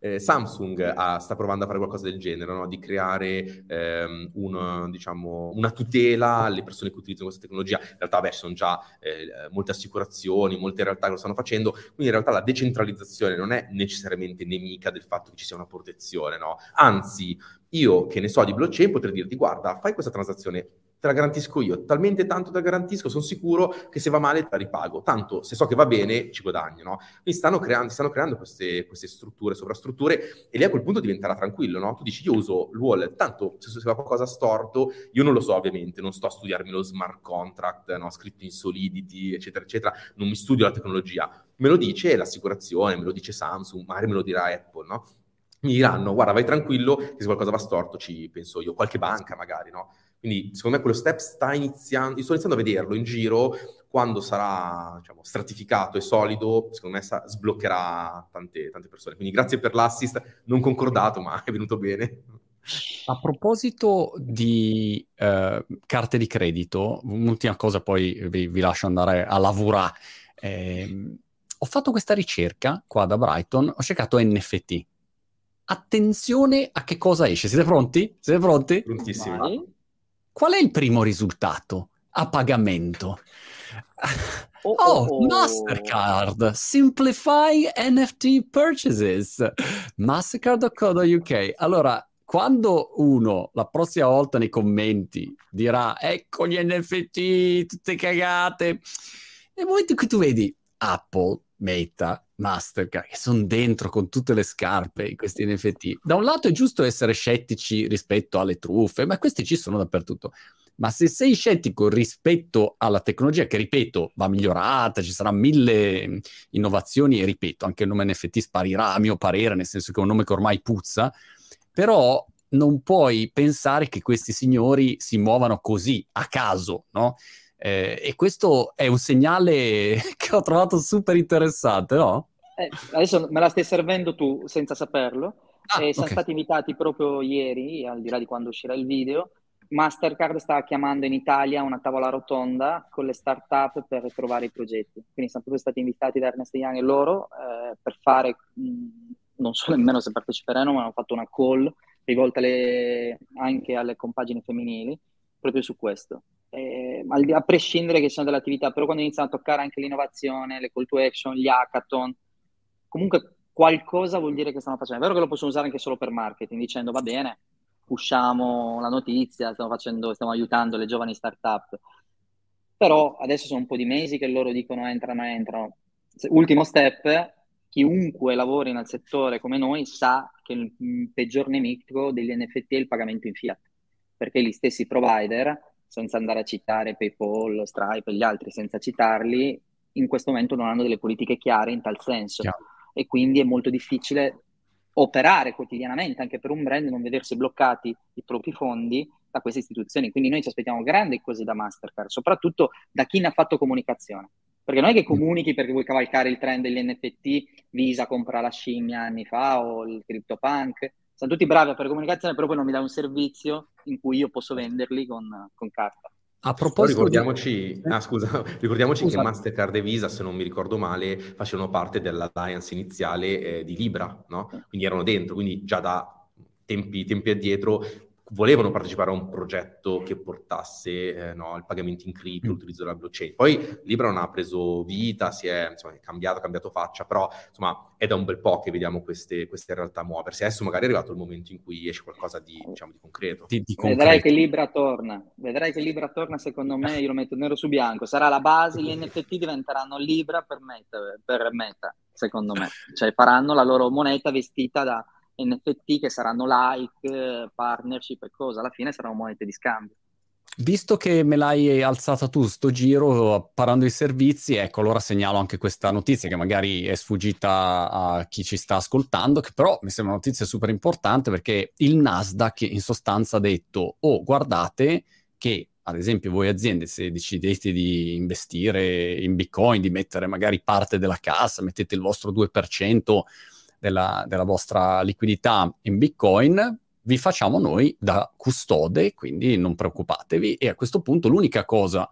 Eh, Samsung ha, sta provando a fare qualcosa del genere, no? di creare ehm, un, diciamo, una tutela alle persone che utilizzano questa tecnologia. In realtà, beh, ci sono già eh, molte assicurazioni, molte realtà che lo stanno facendo, quindi in realtà la decentralizzazione non è necessariamente nemica del fatto che ci sia una protezione, no? Anzi, io che ne so di blockchain potrei dirti, guarda, fai questa transazione te la garantisco io, talmente tanto te la garantisco, sono sicuro che se va male te la ripago, tanto se so che va bene ci guadagno, no? Quindi stanno creando, stanno creando queste, queste, strutture, sovrastrutture e lì a quel punto diventerà tranquillo, no? Tu dici io uso l'wallet, tanto se, se va qualcosa storto, io non lo so ovviamente, non sto a studiarmi lo smart contract, no? scritto in Solidity, eccetera, eccetera, non mi studio la tecnologia, me lo dice l'assicurazione, me lo dice Samsung, magari me lo dirà Apple, no? Mi diranno, guarda, vai tranquillo, che se qualcosa va storto ci penso io, qualche banca magari, no? Quindi secondo me quello step sta iniziando, io sto iniziando a vederlo in giro, quando sarà diciamo, stratificato e solido, secondo me sa- sbloccherà tante, tante persone. Quindi grazie per l'assist, non concordato, ma è venuto bene. A proposito di eh, carte di credito, un'ultima cosa, poi vi, vi lascio andare a lavorare. Eh, ho fatto questa ricerca qua da Brighton, ho cercato NFT. Attenzione a che cosa esce. Siete pronti? Siete pronti? Prontissimi. Qual è il primo risultato a pagamento? Oh, oh, oh, oh. Mastercard, Simplify NFT Purchases, mastercard.co.uk. Allora, quando uno la prossima volta nei commenti dirà ecco gli NFT, tutte cagate, nel momento in cui tu vedi Apple, Meta, Mastercard, che sono dentro con tutte le scarpe in questi NFT. Da un lato è giusto essere scettici rispetto alle truffe, ma questi ci sono dappertutto. Ma se sei scettico rispetto alla tecnologia, che ripeto, va migliorata, ci saranno mille innovazioni, e ripeto, anche il nome NFT sparirà a mio parere, nel senso che è un nome che ormai puzza, però non puoi pensare che questi signori si muovano così, a caso, no? Eh, e questo è un segnale [LAUGHS] che ho trovato super interessante, no? Eh, adesso me la stai servendo tu senza saperlo. Ah, e siamo okay. stati invitati proprio ieri, al di là di quando uscirà il video. Mastercard sta chiamando in Italia una tavola rotonda con le start-up per trovare i progetti. Quindi siamo proprio stati invitati da Ernest Young e loro eh, per fare, mh, non so nemmeno se parteciperanno, ma hanno fatto una call rivolta alle, anche alle compagini femminili proprio su questo eh, a prescindere che siano delle attività, però quando iniziano a toccare anche l'innovazione, le call to action, gli hackathon, comunque qualcosa vuol dire che stanno facendo. È vero che lo possono usare anche solo per marketing, dicendo va bene, usciamo la notizia, stiamo, facendo, stiamo aiutando le giovani startup. Però adesso sono un po' di mesi che loro dicono entrano, entrano. Ultimo step, chiunque lavori nel settore come noi sa che il peggior nemico degli NFT è il pagamento in fiat, perché gli stessi provider senza andare a citare PayPal, Stripe e gli altri, senza citarli, in questo momento non hanno delle politiche chiare in tal senso. Chiaro. E quindi è molto difficile operare quotidianamente anche per un brand non vedersi bloccati i propri fondi da queste istituzioni. Quindi noi ci aspettiamo grandi cose da Mastercard, soprattutto da chi ne ha fatto comunicazione. Perché non è che comunichi perché vuoi cavalcare il trend degli NFT, Visa compra la scimmia anni fa o il CryptoPunk, sono tutti bravi a fare comunicazione, però poi non mi dà un servizio in cui io posso venderli con, con carta. A proposito, ricordiamoci, di... ah, scusa, [LAUGHS] ricordiamoci scusa. che Mastercard e Visa, se non mi ricordo male, facevano parte dell'alliance iniziale eh, di Libra, no? Quindi erano dentro, quindi già da tempi, tempi addietro volevano partecipare a un progetto che portasse eh, no, il pagamento in cripto, mm. l'utilizzo della blockchain. Poi Libra non ha preso vita, si è, insomma, è cambiato, cambiato faccia, però insomma è da un bel po' che vediamo queste, queste, realtà muoversi. Adesso magari è arrivato il momento in cui esce qualcosa di, diciamo, di concreto. Di, di concreto. Vedrai che Libra torna, vedrai che Libra torna, secondo me, io lo metto nero su bianco, sarà la base, gli NFT diventeranno Libra per Meta, per meta secondo me. Cioè faranno la loro moneta vestita da NFT che saranno like, partnership e cosa, alla fine saranno monete di scambio. Visto che me l'hai alzata tu sto giro parlando di servizi, ecco, allora segnalo anche questa notizia che magari è sfuggita a chi ci sta ascoltando, che però mi sembra una notizia super importante perché il Nasdaq in sostanza ha detto, oh guardate che ad esempio voi aziende se decidete di investire in Bitcoin, di mettere magari parte della cassa, mettete il vostro 2%, della, della vostra liquidità in Bitcoin, vi facciamo noi da custode, quindi non preoccupatevi. E a questo punto l'unica cosa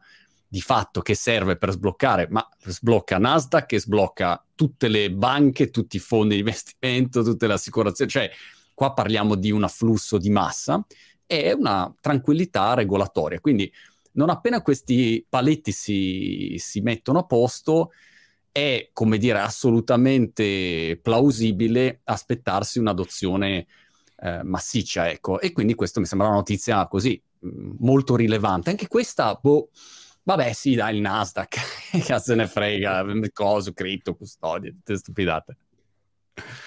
di fatto che serve per sbloccare, ma sblocca Nasdaq e sblocca tutte le banche, tutti i fondi di investimento, tutte le assicurazioni, cioè qua parliamo di un afflusso di massa e una tranquillità regolatoria. Quindi non appena questi paletti si, si mettono a posto, è, come dire, assolutamente plausibile aspettarsi un'adozione eh, massiccia, ecco. E quindi questo mi sembra una notizia così molto rilevante. Anche questa, boh, vabbè sì, dai, il Nasdaq, [LAUGHS] che cazzo ne frega, coso, cripto, custodie, tutte stupidate.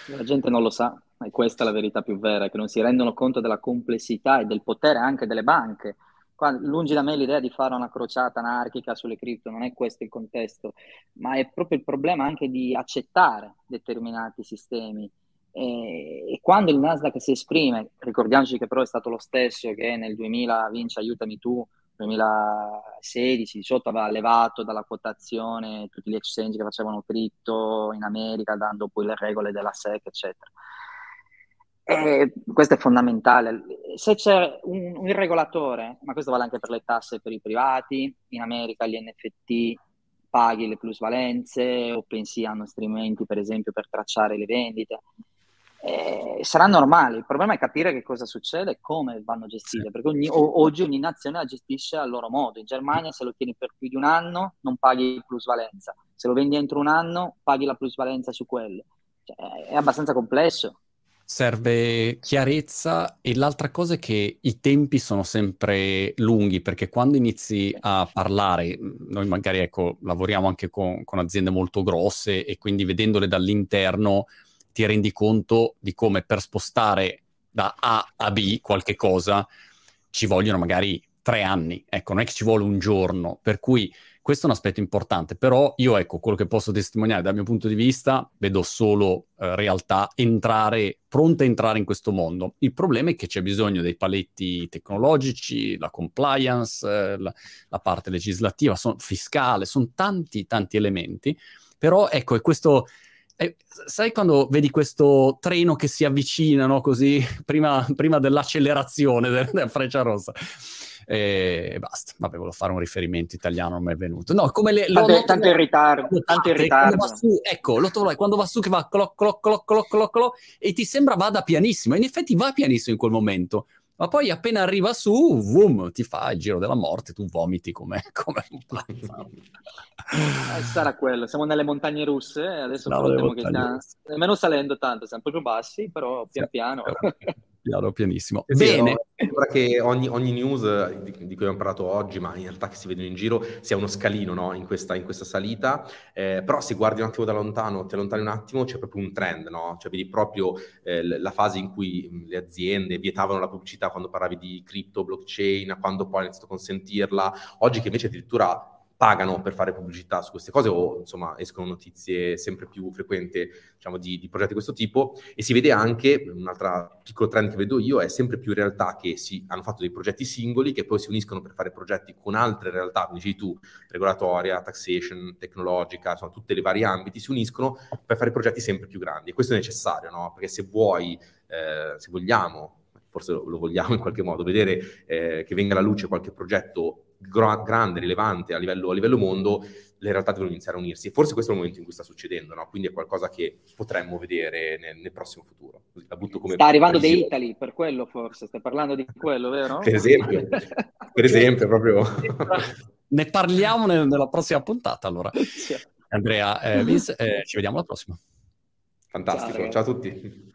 La gente non lo sa, e questa è la verità più vera, che non si rendono conto della complessità e del potere anche delle banche. Qua, lungi da me l'idea di fare una crociata anarchica sulle cripto, non è questo il contesto, ma è proprio il problema anche di accettare determinati sistemi. E, e quando il Nasdaq si esprime, ricordiamoci che però è stato lo stesso che nel 2000 vince Aiutami tu, 2016-18 aveva levato dalla quotazione tutti gli exchange che facevano cripto in America, dando poi le regole della SEC, eccetera. E questo è fondamentale. Se c'è un, un regolatore, ma questo vale anche per le tasse per i privati, in America gli NFT paghi le plusvalenze, OpenSea hanno strumenti per esempio per tracciare le vendite eh, sarà normale. Il problema è capire che cosa succede e come vanno gestite, perché ogni, o, oggi ogni nazione la gestisce al loro modo. In Germania se lo tieni per più di un anno non paghi plusvalenza, se lo vendi entro un anno paghi la plusvalenza su quello. Cioè, è abbastanza complesso. Serve chiarezza e l'altra cosa è che i tempi sono sempre lunghi perché quando inizi a parlare, noi magari ecco, lavoriamo anche con, con aziende molto grosse e quindi vedendole dall'interno ti rendi conto di come per spostare da A a B qualche cosa ci vogliono magari tre anni, ecco, non è che ci vuole un giorno, per cui questo è un aspetto importante, però io ecco, quello che posso testimoniare dal mio punto di vista, vedo solo eh, realtà entrare, pronte a entrare in questo mondo. Il problema è che c'è bisogno dei paletti tecnologici, la compliance, eh, la, la, parte legislativa, son, fiscale, sono tanti, tanti elementi, però ecco, è questo eh, sai quando vedi questo treno che si avvicina, no? Così, [LAUGHS] prima, prima dell'accelerazione [LAUGHS] della del freccia rossa. E basta, vabbè, volevo fare un riferimento italiano, non mi è venuto. No, come le... Vabbè, tanto in ritardo, tanto in ritardo. Su, ecco, lo trovo, quando va su che va cloc, cloc, cloc, cloc, cloc, cloc, e ti sembra vada pianissimo, in effetti va pianissimo in quel momento, ma poi appena arriva su, boom, ti fa il giro della morte, tu vomiti come, [LAUGHS] come un pazzo. eh, sarà quello, siamo nelle montagne russe, adesso no, che stiamo, nemmeno salendo tanto, siamo proprio bassi, però pian sì, piano. [LAUGHS] Piano, pianissimo. Sì, Bene. Sembra che ogni, ogni news di, di, cui abbiamo parlato oggi, ma in realtà che si vedono in giro, sia uno scalino no? in, questa, in, questa, salita. Eh, però se guardi un attimo da lontano, ti allontani un attimo, c'è proprio un trend, no? Cioè vedi proprio eh, la fase in cui le aziende vietavano la pubblicità quando parlavi di cripto, blockchain, quando poi hanno iniziato a consentirla. Oggi che invece addirittura pagano per fare pubblicità su queste cose o insomma escono notizie sempre più frequenti diciamo, di, di, progetti di questo tipo e si vede anche, un altro piccolo trend che vedo io, è sempre più realtà che si hanno fatto dei progetti singoli che poi si uniscono per fare progetti con altre realtà, come dici tu, regolatoria, taxation, tecnologica, insomma tutti i vari ambiti si uniscono per fare progetti sempre più grandi e questo è necessario, no? Perché se vuoi, eh, se vogliamo forse lo, lo, vogliamo in qualche modo, vedere eh, che venga alla luce qualche progetto gra- grande, rilevante a livello, a livello, mondo, le realtà devono iniziare a unirsi. E forse questo è il momento in cui sta succedendo, no? quindi è qualcosa che potremmo vedere nel, nel prossimo futuro. La butto come sta arrivando The Italy, per quello forse, stai parlando di quello, vero? Per esempio, per esempio, proprio... [LAUGHS] ne parliamo nel, nella prossima puntata allora. Andrea, eh, Vince, eh, ci vediamo alla prossima. Fantastico, ciao, ciao a tutti.